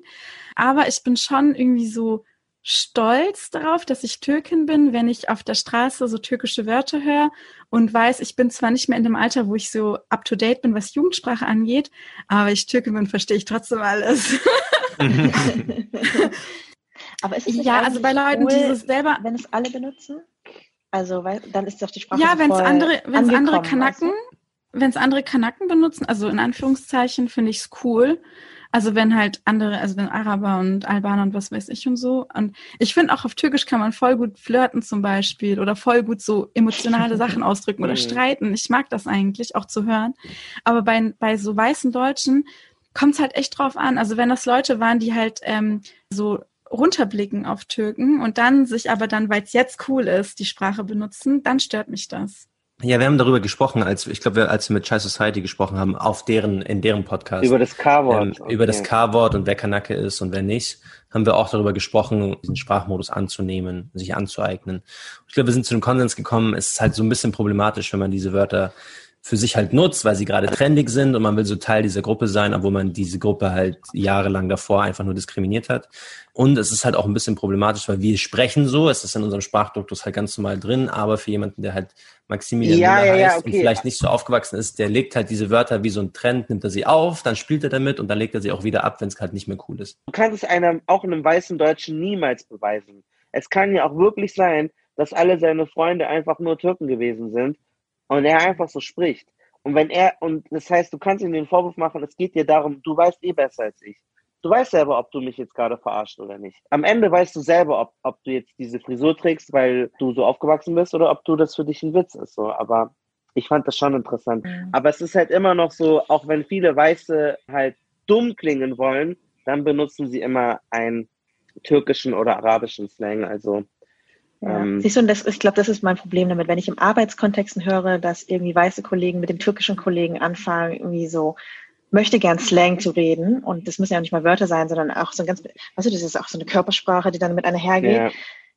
Aber ich bin schon irgendwie so stolz darauf, dass ich Türkin bin, wenn ich auf der Straße so türkische Wörter höre und weiß, ich bin zwar nicht mehr in dem Alter, wo ich so up to date bin, was Jugendsprache angeht, aber ich Türkin bin, verstehe ich trotzdem alles. <laughs> aber ist es ja, also bei Leuten, cool, die es selber, wenn es alle benutzen, also weil dann ist doch die Sprache Ja, wenn es andere, wenn es andere Kanaken, du? wenn es andere Kanaken benutzen, also in Anführungszeichen finde ich es cool. Also wenn halt andere, also wenn Araber und Albaner und was weiß ich und so. Und ich finde auch auf Türkisch kann man voll gut flirten zum Beispiel oder voll gut so emotionale Sachen <laughs> ausdrücken oder mhm. streiten. Ich mag das eigentlich auch zu hören. Aber bei, bei so weißen Deutschen kommt es halt echt drauf an. Also wenn das Leute waren, die halt ähm, so runterblicken auf Türken und dann sich aber dann, weil es jetzt cool ist, die Sprache benutzen, dann stört mich das. Ja, wir haben darüber gesprochen, als ich glaube, als wir mit Chai Society gesprochen haben, auf deren, in deren Podcast. Über das K-Wort. Ähm, okay. Über das K-Wort und wer Kanake ist und wer nicht, haben wir auch darüber gesprochen, diesen Sprachmodus anzunehmen, sich anzueignen. Ich glaube, wir sind zu dem Konsens gekommen, es ist halt so ein bisschen problematisch, wenn man diese Wörter für sich halt nutzt, weil sie gerade trendig sind und man will so Teil dieser Gruppe sein, obwohl man diese Gruppe halt jahrelang davor einfach nur diskriminiert hat. Und es ist halt auch ein bisschen problematisch, weil wir sprechen so, es ist in unserem Sprachduktus halt ganz normal drin, aber für jemanden, der halt Maximilian Ja, Müller ja, heißt okay. und vielleicht nicht so aufgewachsen ist, der legt halt diese Wörter wie so ein Trend, nimmt er sie auf, dann spielt er damit und dann legt er sie auch wieder ab, wenn es halt nicht mehr cool ist. Du kannst es einem, auch einem weißen Deutschen niemals beweisen. Es kann ja auch wirklich sein, dass alle seine Freunde einfach nur Türken gewesen sind und er einfach so spricht. Und wenn er, und das heißt, du kannst ihm den Vorwurf machen, es geht dir darum, du weißt eh besser als ich. Du weißt selber, ob du mich jetzt gerade verarscht oder nicht. Am Ende weißt du selber, ob, ob du jetzt diese Frisur trägst, weil du so aufgewachsen bist oder ob du das für dich ein Witz ist. So. Aber ich fand das schon interessant. Mhm. Aber es ist halt immer noch so, auch wenn viele Weiße halt dumm klingen wollen, dann benutzen sie immer einen türkischen oder arabischen Slang. Also Ja. Ähm, Siehst du, und das, ich glaube, das ist mein Problem damit, wenn ich im Arbeitskontexten höre, dass irgendwie weiße Kollegen mit dem türkischen Kollegen anfangen, irgendwie so möchte gern Slang zu reden und das müssen ja auch nicht mal Wörter sein, sondern auch so ein ganz, weißt du, das ist auch so eine Körpersprache, die dann mit einer hergeht. ja,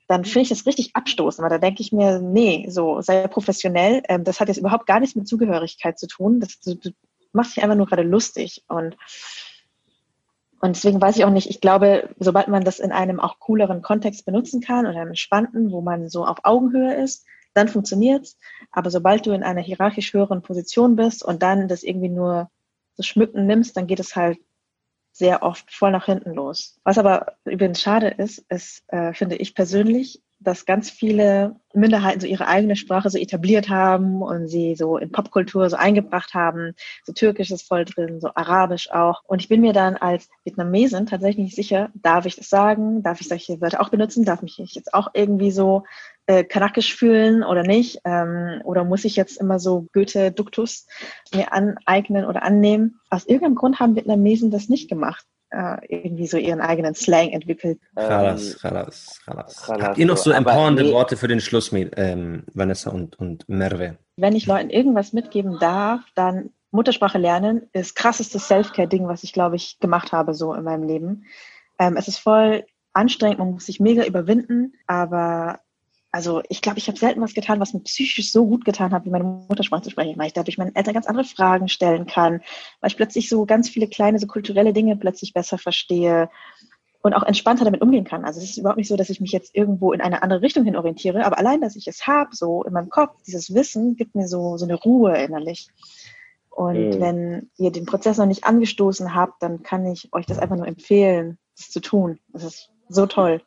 dann finde ich das richtig abstoßend, weil da denke ich mir, nee, so sei professionell. Ähm, das hat jetzt überhaupt gar nichts mit Zugehörigkeit zu tun. Das, du, du machst dich einfach nur gerade lustig und und deswegen weiß ich auch nicht, ich glaube, sobald man das in einem auch cooleren Kontext benutzen kann oder einem entspannten, wo man so auf Augenhöhe ist, dann funktioniert's. Aber sobald du in einer hierarchisch höheren Position bist und dann das irgendwie nur so schmücken nimmst, dann geht es halt sehr oft voll nach hinten los. Was aber übrigens schade ist, ist, äh, finde ich persönlich, dass ganz viele Minderheiten so ihre eigene Sprache so etabliert haben und sie so in Popkultur so eingebracht haben. So Türkisch ist voll drin, so Arabisch auch. Und ich bin mir dann als Vietnamesin tatsächlich nicht sicher, darf ich das sagen? Darf ich solche Wörter auch benutzen? Darf mich ich jetzt auch irgendwie so äh, kanakisch fühlen oder nicht? Ähm, oder muss ich jetzt immer so Goethe-Duktus mir aneignen oder annehmen? Aus irgendeinem Grund haben Vietnamesen das nicht gemacht. Äh, irgendwie so ihren eigenen Slang entwickelt. Chalas, ähm, chalas, chalas. Habt ihr noch so empowernde nee. Worte für den Schluss, mit, ähm, Vanessa und, und Merve? wenn ich Leuten irgendwas mitgeben darf, dann Muttersprache lernen ist krassestes Self-Care-Ding, was ich, glaube ich, gemacht habe so in meinem Leben. Ähm, es ist voll anstrengend, man muss sich mega überwinden, aber also ich glaube, ich habe selten was getan, was mir psychisch so gut getan hat, wie meine Muttersprache zu sprechen, weil ich dadurch meinen Eltern ganz andere Fragen stellen kann, weil ich plötzlich so ganz viele kleine, so kulturelle Dinge plötzlich besser verstehe und auch entspannter damit umgehen kann. Also es ist überhaupt nicht so, dass ich mich jetzt irgendwo in eine andere Richtung hin orientiere, aber allein, dass ich es habe, so in meinem Kopf, dieses Wissen gibt mir so, so eine Ruhe innerlich. Und Mhm. wenn ihr den Prozess noch nicht angestoßen habt, dann kann ich euch das einfach nur empfehlen, das zu tun. Das ist so toll.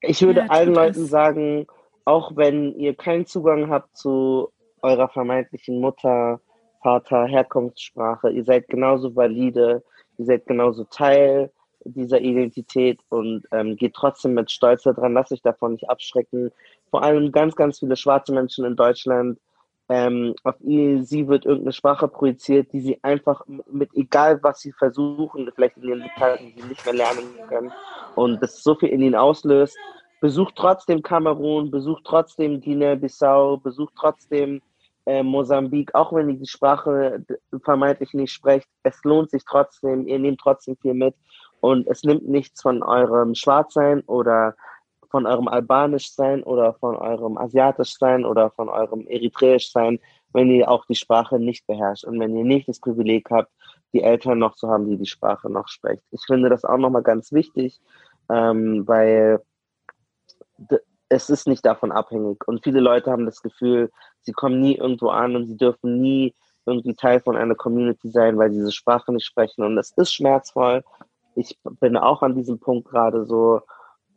Ich würde Ja, allen Leuten sagen, auch wenn ihr keinen Zugang habt zu eurer vermeintlichen Mutter, Vater, Herkunftssprache, ihr seid genauso valide, ihr seid genauso Teil dieser Identität und ähm, geht trotzdem mit Stolz daran, lasst euch davon nicht abschrecken. Vor allem ganz, ganz viele schwarze Menschen in Deutschland, ähm, auf ihr, sie wird irgendeine Sprache projiziert, die sie einfach mit, egal was sie versuchen, vielleicht in ihren sie nicht mehr lernen können und das so viel in ihnen auslöst. Besucht trotzdem Kamerun, besucht trotzdem Guinea-Bissau, besucht trotzdem äh, Mosambik, auch wenn ihr die Sprache d- vermeintlich nicht sprecht. Es lohnt sich trotzdem, ihr nehmt trotzdem viel mit und es nimmt nichts von eurem Schwarzsein oder von eurem Albanischsein oder von eurem Asiatischsein oder von eurem Eritreischsein, wenn ihr auch die Sprache nicht beherrscht und wenn ihr nicht das Privileg habt, die Eltern noch zu haben, die die Sprache noch sprecht. Ich finde das auch nochmal ganz wichtig, ähm, weil es ist nicht davon abhängig. Und viele Leute haben das Gefühl, sie kommen nie irgendwo an und sie dürfen nie irgendwie Teil von einer Community sein, weil sie diese Sprache nicht sprechen. Und das ist schmerzvoll. Ich bin auch an diesem Punkt gerade so,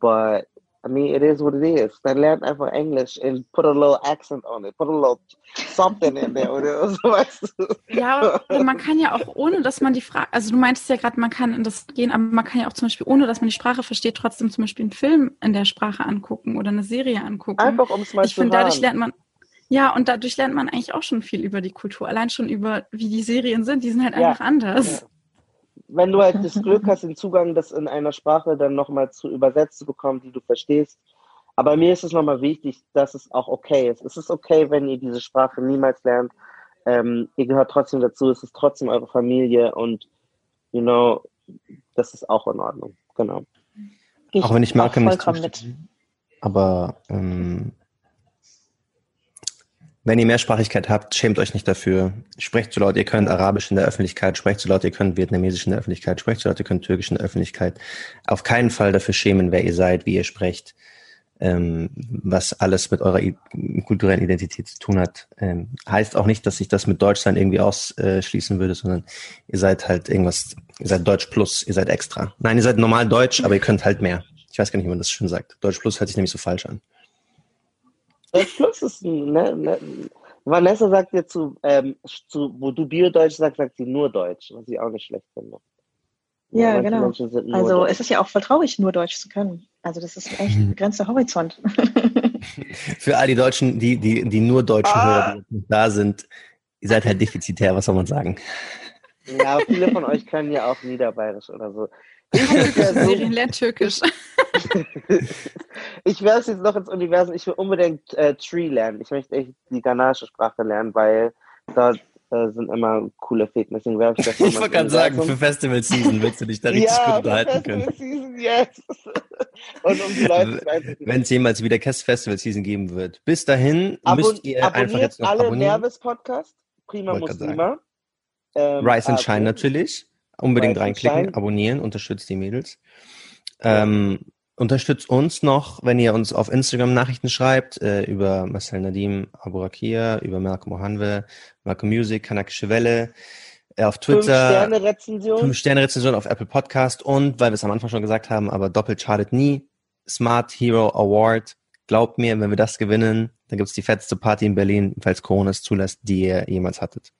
but I mean, it is what it is. Dann lernt einfach Englisch and put a little accent on it, put a little something in there oder so, weißt du. Ja, aber man kann ja auch ohne, dass man die Frage, also du meintest ja gerade, man kann in das gehen, aber man kann ja auch zum Beispiel, ohne dass man die Sprache versteht, trotzdem zum Beispiel einen Film in der Sprache angucken oder eine Serie angucken. Einfach um es mal ich zu finde, dadurch lernt man, ja, und dadurch lernt man eigentlich auch schon viel über die Kultur. Allein schon über, wie die Serien sind, die sind halt Ja, einfach anders. Wenn du halt das Glück <laughs> hast, den Zugang, das in einer Sprache dann nochmal zu übersetzt zu bekommen, die du verstehst. Aber mir ist es nochmal wichtig, dass es auch okay ist. Es ist okay, wenn ihr diese Sprache niemals lernt. Ähm, ihr gehört trotzdem dazu, es ist trotzdem eure Familie und, you know, das ist auch in Ordnung. Genau. Gehe Auch wenn ich Malcolm nicht vollkommen mit. zustimmen. Aber ähm, Wenn ihr Mehrsprachigkeit habt, schämt euch nicht dafür. Sprecht so laut ihr könnt Arabisch in der Öffentlichkeit, sprecht so laut ihr könnt Vietnamesisch in der Öffentlichkeit, sprecht so laut ihr könnt Türkisch in der Öffentlichkeit. Auf keinen Fall dafür schämen, wer ihr seid, wie ihr sprecht, ähm, was alles mit eurer kulturellen Identität zu tun hat. Ähm, heißt auch nicht, dass ich das mit Deutschsein irgendwie ausschließen würde, sondern ihr seid halt irgendwas, ihr seid Deutsch plus, ihr seid extra. Nein, ihr seid normal Deutsch, aber ihr könnt halt mehr. Ich weiß gar nicht, wie man das schön sagt. Deutsch plus hört sich nämlich so falsch an. Ist ein, ne, ne, Vanessa sagt dir zu, ähm, zu, wo du Bio-Deutsch sagst, sagt sie nur Deutsch, was ich auch nicht schlecht finde. Ja, genau. Also Deutsch. es ist ja auch voll traurig, nur Deutsch zu können. Also das ist echt <laughs> ein begrenzter Horizont. <laughs> Für all die Deutschen, die, die, die nur Deutsch ah. hören, die da sind, ihr seid halt defizitär, was soll man sagen? Ja, viele von euch können ja auch Niederbayerisch oder so. Serien <laughs> lernt Türkisch. ich werde jetzt noch ins Universum. Ich will unbedingt äh, Tree lernen. Ich möchte echt die ghanaische Sprache lernen, weil dort äh, sind immer coole Fäden. Deswegen ich das Ich wollte gerade sagen, für Festival Season willst du dich da richtig ja, gut unterhalten können. Season, yes. Und um die Leute Wenn es jemals wieder Festival Season geben wird. Bis dahin Abon müsst ihr einfach jetzt noch alle abonnieren. Nervous Podcast, Prima Muslima. Ähm, Rise and Shine natürlich. Unbedingt reinklicken, abonnieren, unterstützt die Mädels. Ähm, unterstützt uns noch, wenn ihr uns auf Instagram Nachrichten schreibt, äh, über Marcel Nadim Aburakia, über Malcolm Mohanwe, Malcolm Music, Kanakische Welle, äh, auf Twitter. Fünf-Sterne-Rezension. Fünf-Sterne-Rezension auf Apple Podcast und, weil wir es am Anfang schon gesagt haben, aber doppelt schadet nie, Smart Hero Award. Glaubt mir, wenn wir das gewinnen, dann gibt's die fetteste Party in Berlin, falls Corona es zulässt, die ihr jemals hattet.